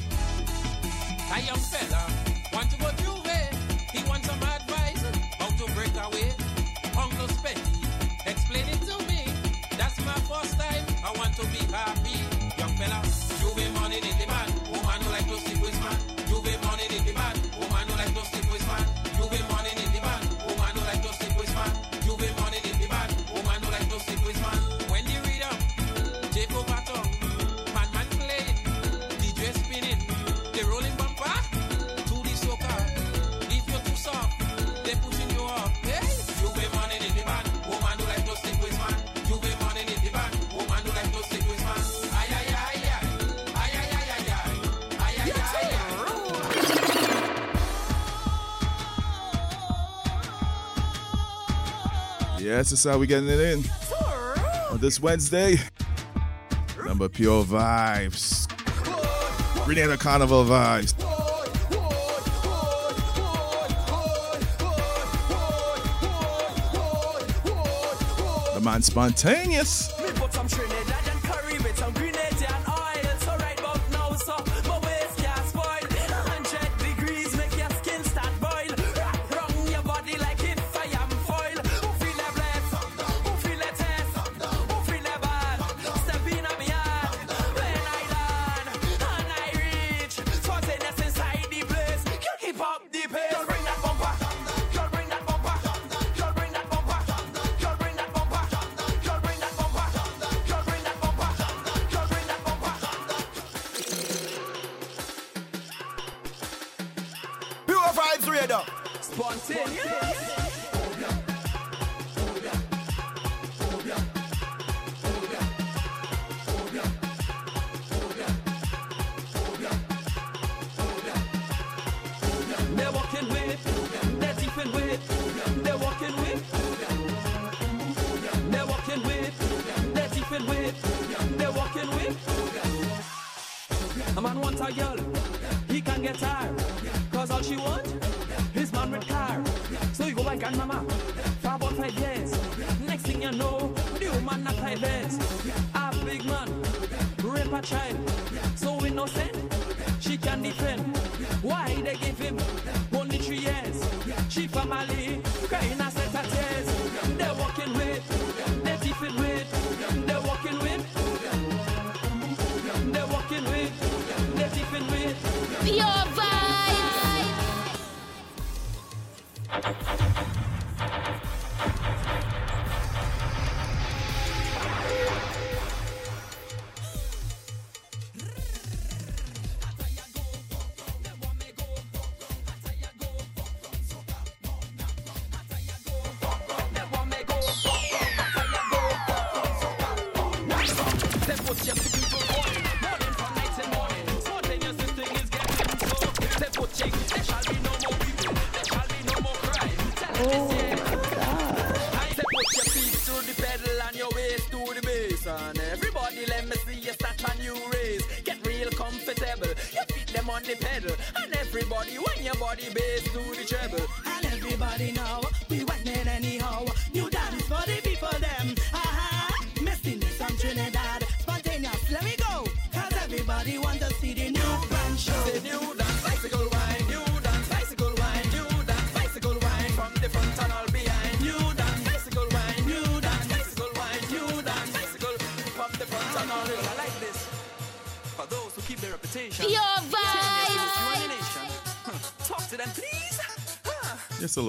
That's just how we getting it in on this Wednesday. Number pure vibes, Grenada Carnival vibes. The man spontaneous.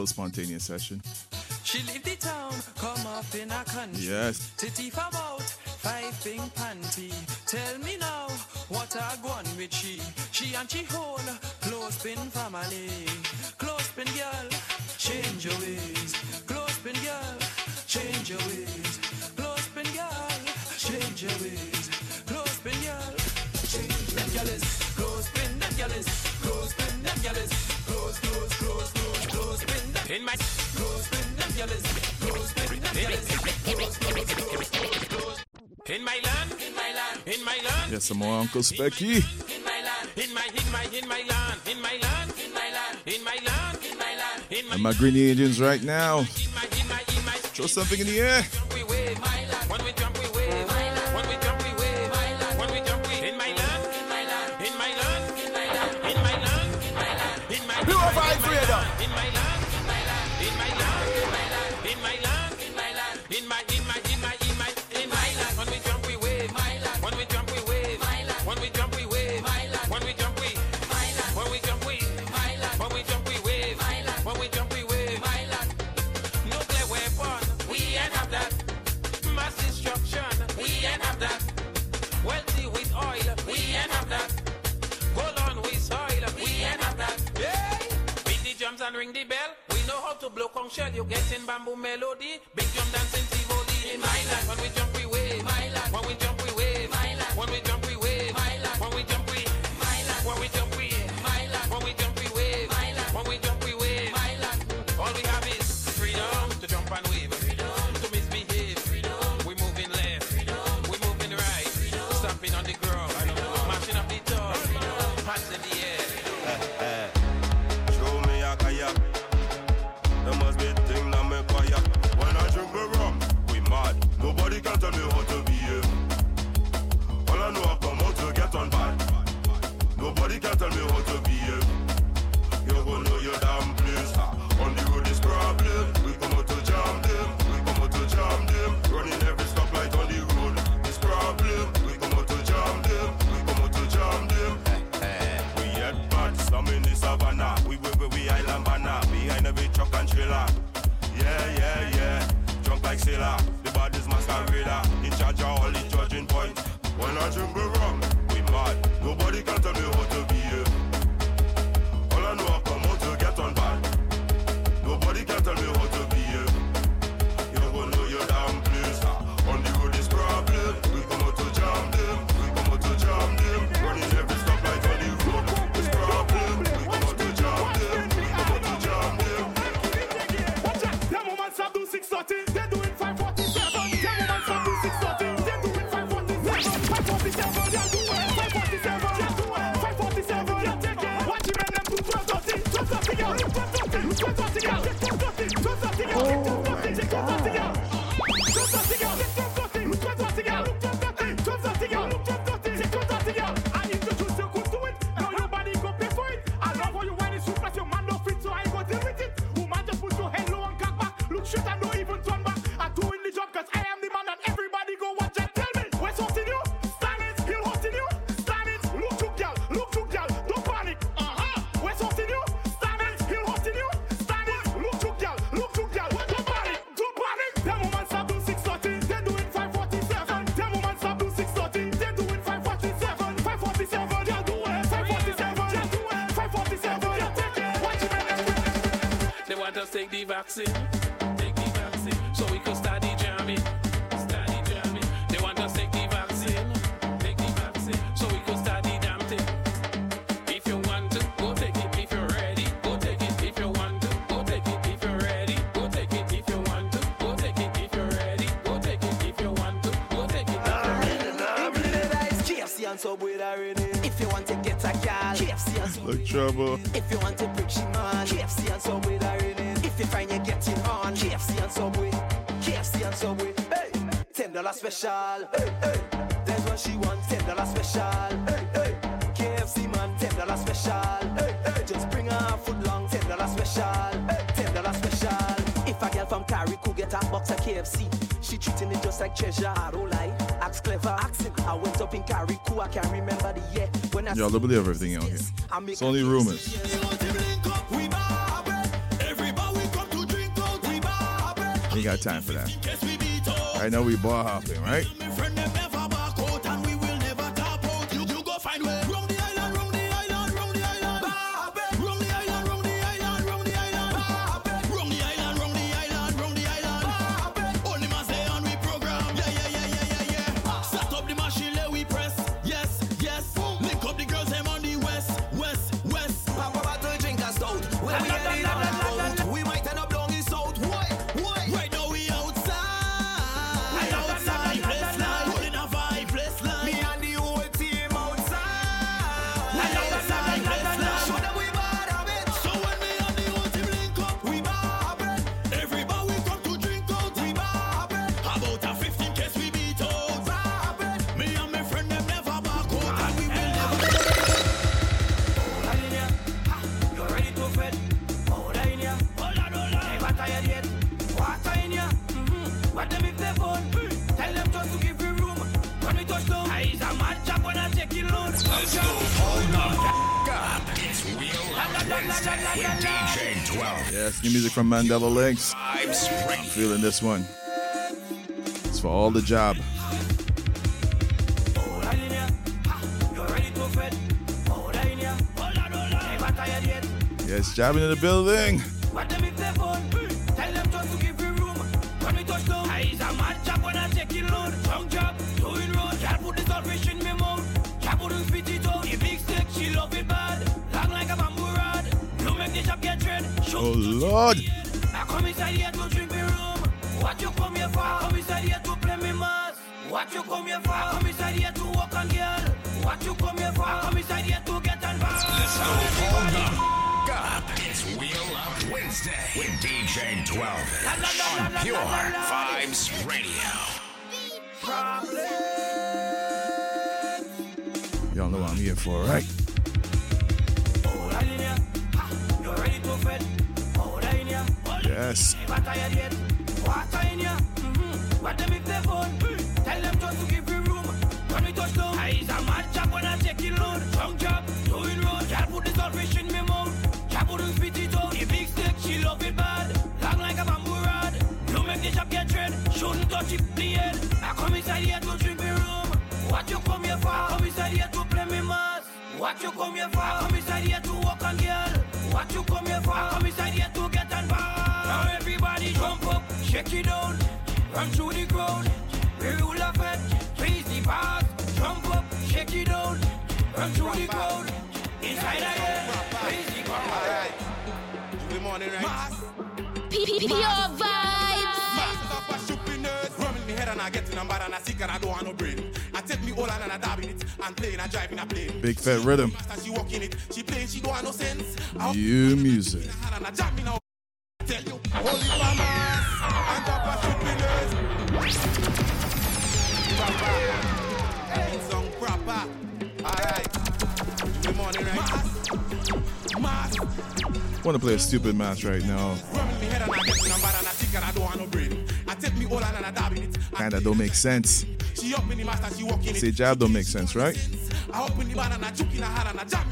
little spontaneous session. She leave the town, come up in a country. Yes. Titty five panty. Tell me now, what with she? She and she whole family. Girl, change your ways. Girl, change your ways. Girl, change your ways. Girl, change that girl is. That girl is in my in my land, in my land, in my land. Yes, some more Uncle Specky. In my land, in my, in my, in my land, in my land, in my land, in my land, in my land. And my Grenadians right now. Throw something in the air. Shell you're getting bamboo melody. Big jump dancing, Tivoli. In my life, when we jump, we wave. In my life, when we jump, just take the vaccine, take the vaccine, so we could study jamming, study jamming. They want us take the vaccine, take the vaccine, so we damn thing. If you want to, go take it. If you're ready, go take it. If you want to, go take it. If you're ready, go take it. If you want to, go take it. If you're ready, go take it. If you want to, go take it. If you want to trouble. If you want to preach man, KFC and Subway that ready. If you find you getting on, KFC and Subway. KFC and Subway. Hey, ten dollar special. Hey, hey. That's what she wants. Ten dollar special. Hey, hey. KFC man, ten dollar special. Hey, hey. Just bring her food long. Ten dollar special. Hey, ten dollar special. If a girl from Cari could get a box of KFC, she treating it just like treasure. I don't lie. Ask clever. Accent. I went up in Cari. I can't remember the year when I Y'all don't believe everything out here. It's only rumors. Ain't got time for that. I know we bar hopping, right? Music from Mandela Linkz. I'm feeling this one. It's for all the job. Yes, jabbing in the building. 12 on Pure Vibes Radio. Y'all know what I'm here for, right? Up, shake it down, run through the crowd. We rule a fed, please the pass. Jump up, shake it down, run through the crowd. Inside again, please the crowd. Good morning, right? Pure vibes. Rumming me head and I get in a bar and I sick and I don't want no brain. I take me all and I dab in it and play and I drive in a plane. Big fat rhythm. As she walk in it, she play, she don't have no sense. I New music. hard and I jam stupidness. Proper. Alright, good morning, right? Mass, mass. Want to play a stupid match right now. In in. Kinda don't make sense. In in. Say jab don't make sense, right? I open the juke in and I jam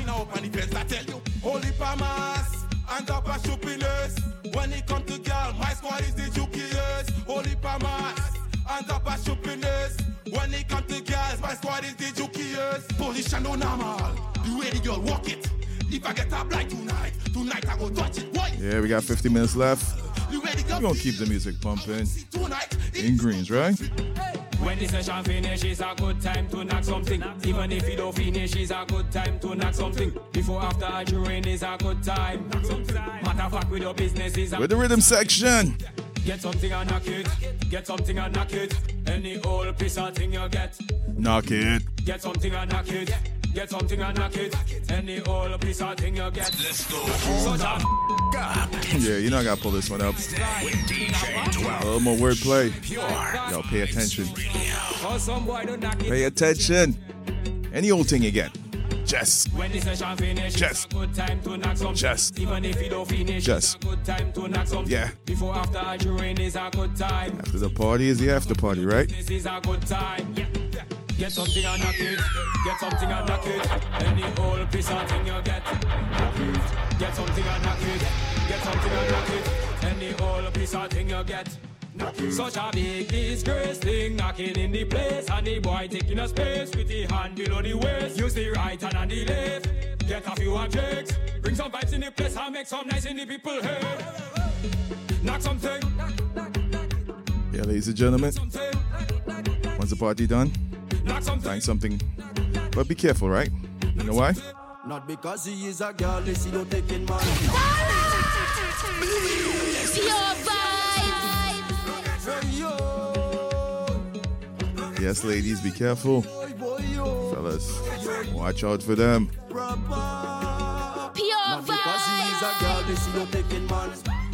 fence. I tell you, holy and top of stupidness. When it come to girl, my squad is the jukiest. Holy pamas and top of stupidness. When it come to girls, my squad is the jukiest. Position no normal, the way the girl walk it. If I get up like tonight, tonight I go touch it. Why? Yeah, we got 50 minutes left. The way the We're gonna keep the music pumping. In greens, right? When the session finish, it's a good time to knock something. Even if it don't finish, it's a good time to knock something. Before, after, and during is a good time. Matter of fact, with your business is With the rhythm section. Get something and knock it. Get something and knock it. Any old piece of thing you get, Knock it. get something and knock it. Get something and knock it. Any old piece of thing you get. Let's go. Such a Yeah, you know I gotta pull this one up. A little more wordplay. Yo, pay attention. Cause some boy don't knock it. Pay attention. Any old thing you get. Just. When the session finish, Just. a good time to knock some. Just. Even if you don't finish, Just. a good time to knock some. Yeah. Before, after, during is a good time. After the party is the after party, right? This is a good time. Get something and knock it. Get something and knock it. Any old piece of thing you get. Get something and knock it. Get something and knock it. Any old piece of thing you get. Such a big disgrace thing knocking in the place and the boy taking a space with the hand below the waist. Use the right hand and the left. Get a few objects. Bring some vibes in the place and make some nice in the people head. Knock something. Yeah, ladies and gentlemen. Once the party done, Knock. Find something. But be careful, right? You know why? Not because he is a girl, they see no taking man. Pure vibe. Yes, ladies, be careful. Fellas, watch out for them. Pure Not because he is a girl, they see no taking man.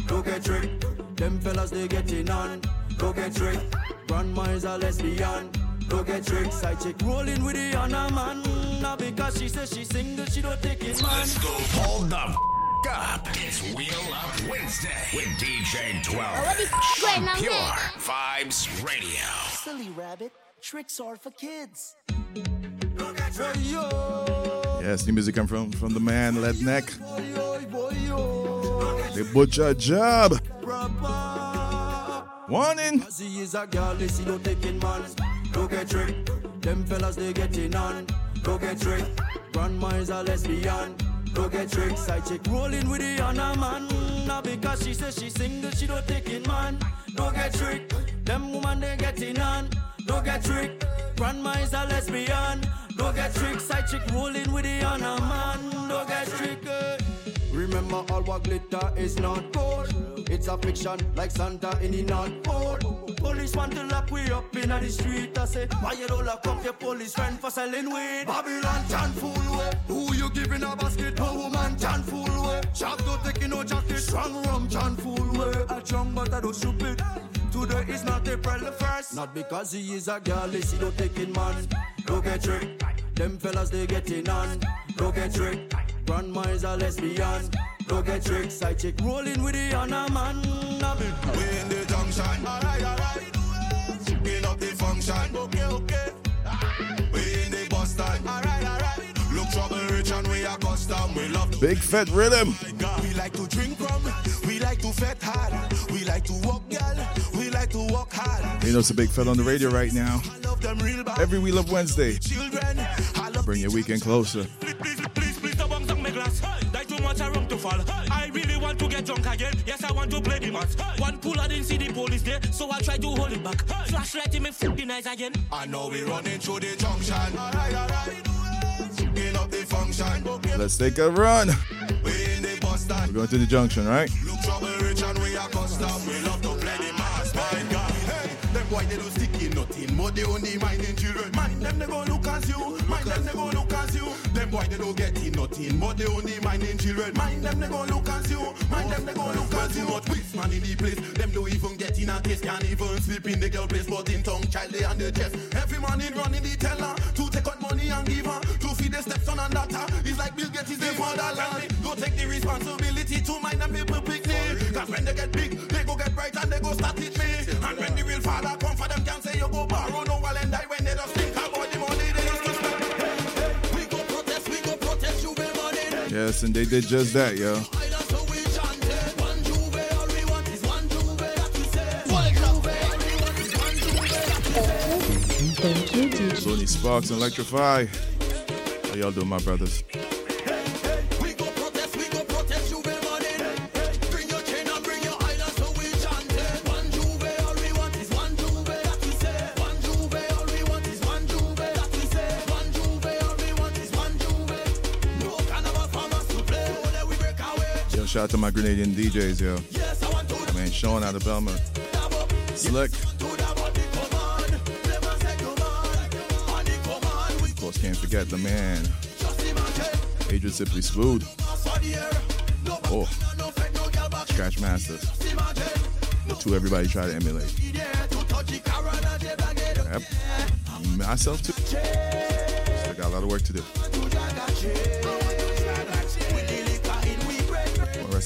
Don't get tricked. Them fellas they getting on. Don't get tricked. Grandma is a lesbian. Don't get tricked. Side chick rolling with the other man. Not because she says she's single, she don't take it man. Let's go. Hold the f- up. It's Wheel Up Wednesday with DJ 12. Already on Pure. Vibes Radio. Silly rabbit, tricks are for kids. Yes, new music come from from the man Ledneck. The butcher job. Warning. Don't get tricked. Them fellas they getting on. Don't get tricked. Grandma is a lesbian. Don't get tricked. Side chick rolling with the other man. Not because she says she's single, she don't taking man. Don't get tricked. Them woman they getting on. Don't get tricked. Grandma is a lesbian. Don't get tricked. Side chick rolling with the other man. All what glitter is not gold. It's a fiction like Santa in the North Pole. Police want to lock we up in the street. I say, why you don't lock up your police friend for selling weed? Babylon John fool way. Who you giving a basket? No woman John fool way. Sharp don't take no jacket. Strong rum John fool way. A young but I don't stupid. Today is not April the first. Not because he is a girl, they see no taking man. Don't get tricked. Them fellas they getting on. Don't get tricked. Grandma is a lesbian. Don't get tricked. Side chick rolling with the other man. We in the junction. Alright, alright. Bring up the function. Okay, okay. We in the bus stand. Alright, alright. Look trouble rich and we are custom. We love Big fat rhythm. Oh we like to drink rum. We like to fet hard. We like to walk, girl. We like to walk hard. You know it's a big fella on the radio right now. Love them real bad. Every We Love Wednesday. Children. I love Bring your weekend closer. There's too much to fall. I really want to get drunk again. Yes, I want to play the match. One pull, I didn't see the police there, so I try to hold it back. Flashlight in me fucking eyes again. I know we running through the junction. Alright, alright. Up the function. Let's take a run. We in the bus stand. We're going to the junction, right? Look trouble rich and we are custom. We love to play the mass, my God. Hey, them boy they don't stick in nothing, but they only minding children. Mind them they gon' look as you. Mind them they gon' look as you. Them boy they don't get in nothing, but they only minding children. Mind them they gon' look as you. Mind them they gon' look as you. But which man in the place? Them don't even get in a case, can't even sleep in the girl place, but in tongue child they on the chest. Every man in running the teller to take out money and give her to feed the stepson and daughter. It's like Bill Gates is the fatherland. Go take the responsibility to mind them people picnic. Cause when they get big, they go get bright and they go start it me. And when the real father come say you go borrow no while and die when they just think about the money they used spend. Hey, hey, we go protest, we go protest, you be money. Yes, and they did just that, yo. Thank. Sony Sparks and Electrify. How y'all doing, my brothers? Shout out to my Grenadian DJs, yo. Man, Sean out of Belmont. Slick. Of course, can't forget the man. Adrian Sipley Smooth. Oh. Scratch Masters. To everybody try to emulate. Yep. Mm, myself too. Still got a lot of work to do.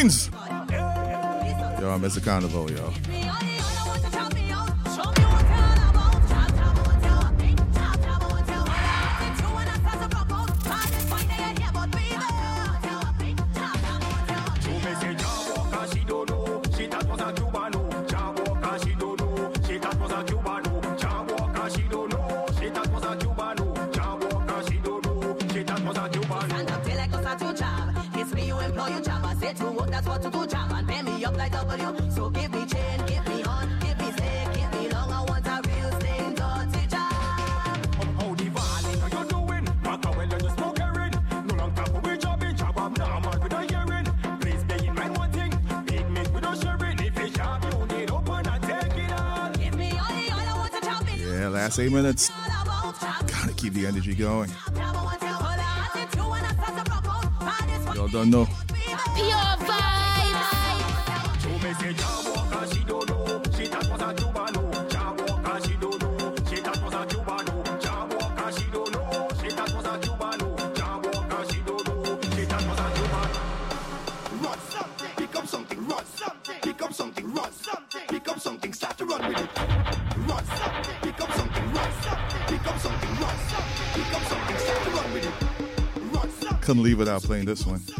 Queens. Yo, I miss a carnival, yo. last eight minutes. Gotta keep the energy going. Y'all don't know. Pure vibes. playing this one.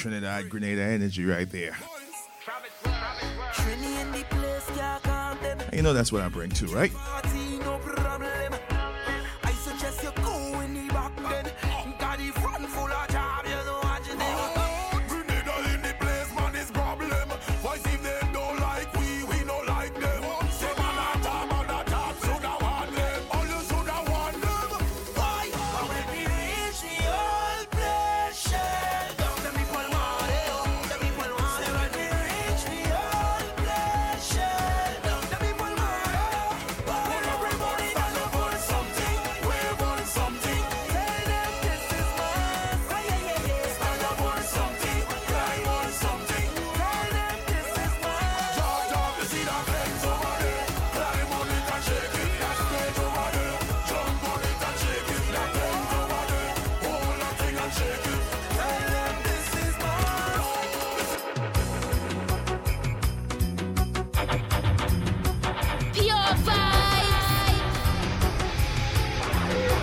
Trinidad Grenada energy right there. You know that's what I bring too, right?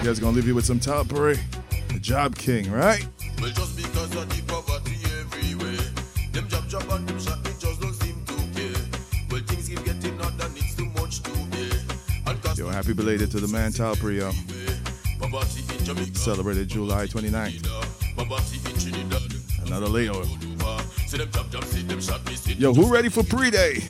guys gonna leave you with some Tallpree, the Job King, right? Well, just because of the poverty everywhere, them job job and them shot, it just don't seem to care. Well, things keep getting and it's too much to bear. Yo, happy belated to the man Tallpree, yo. Celebrated July 29th. Another layover. Yo, who ready for pre-day?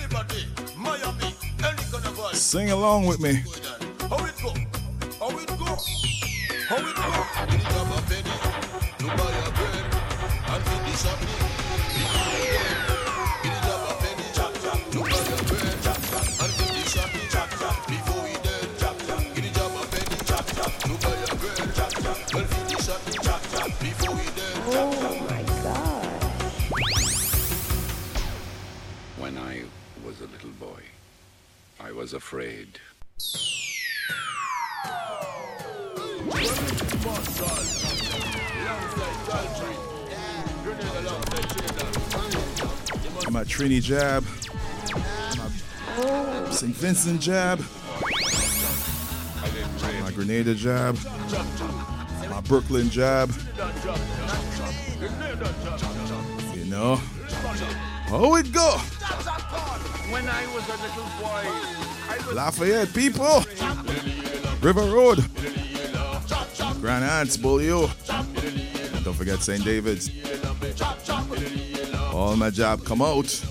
Sing along with me. jab. St. Vincent jab. My Grenada jab. My Brooklyn jab. You know. Oh, it go. When I was a little boy, Lafayette people. River Road. Grand Anse, don't forget St. David's. All my job come out.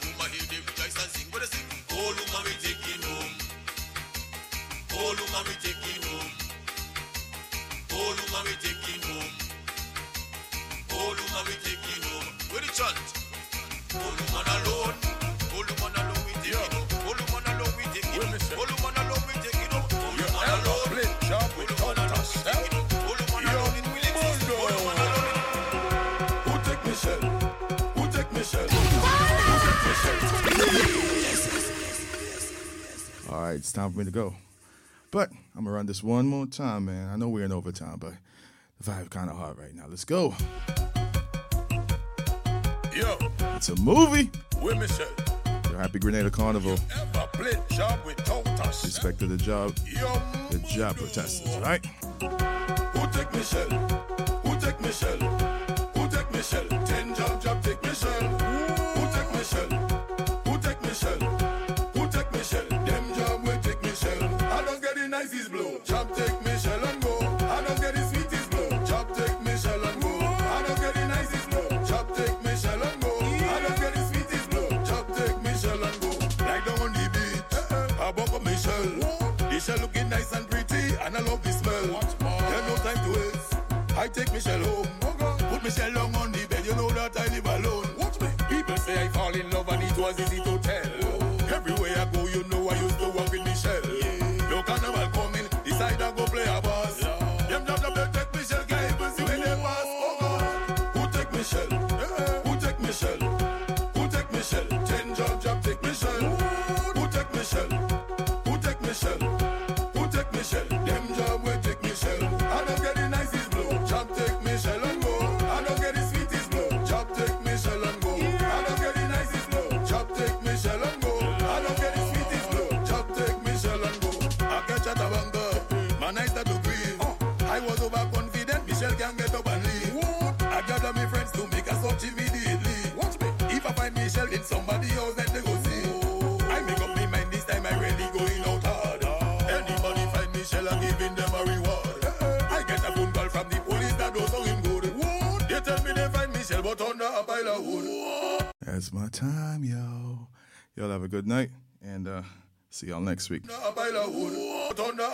mommy, take him home. Oh, look, mommy, take him home. Oh, look, mommy, take him home. Where the chant? Oh, look, man alone. Oh, look, man alone, we take him home. Oh, look, man alone, we take him home. Oh, look, man alone, we take him home. Oh, look, man alone. Play with Thomas. Oh, look, All right, it's time for me to go. Run this one more time, man. I know we're in overtime, but the vibe kind of hard right now. Let's go. Yo, it's a movie. Women should. Yo, happy Grenada Carnival. Respect to the job. Yo, the job protesters, right? Who take Michelle? Who take Michelle? Who take Michelle? Ten job, job take Michelle. Love the smell. There's no time to waste. I take Michelle home. Oh, Put Michelle long on the bed, you know that I live alone. Watch me. People say I fall in love and it was easy to tell. Oh. Everywhere I go, you know I used to walk with Michelle. No carnival coming, decide I go play a boss. Giving them a reward. I get a phone call from the police that don't know him good. They tell me they find Michelle, but under a pile of wood. That's my time, yo. Y'all have a good night, and uh, see y'all next week. Under a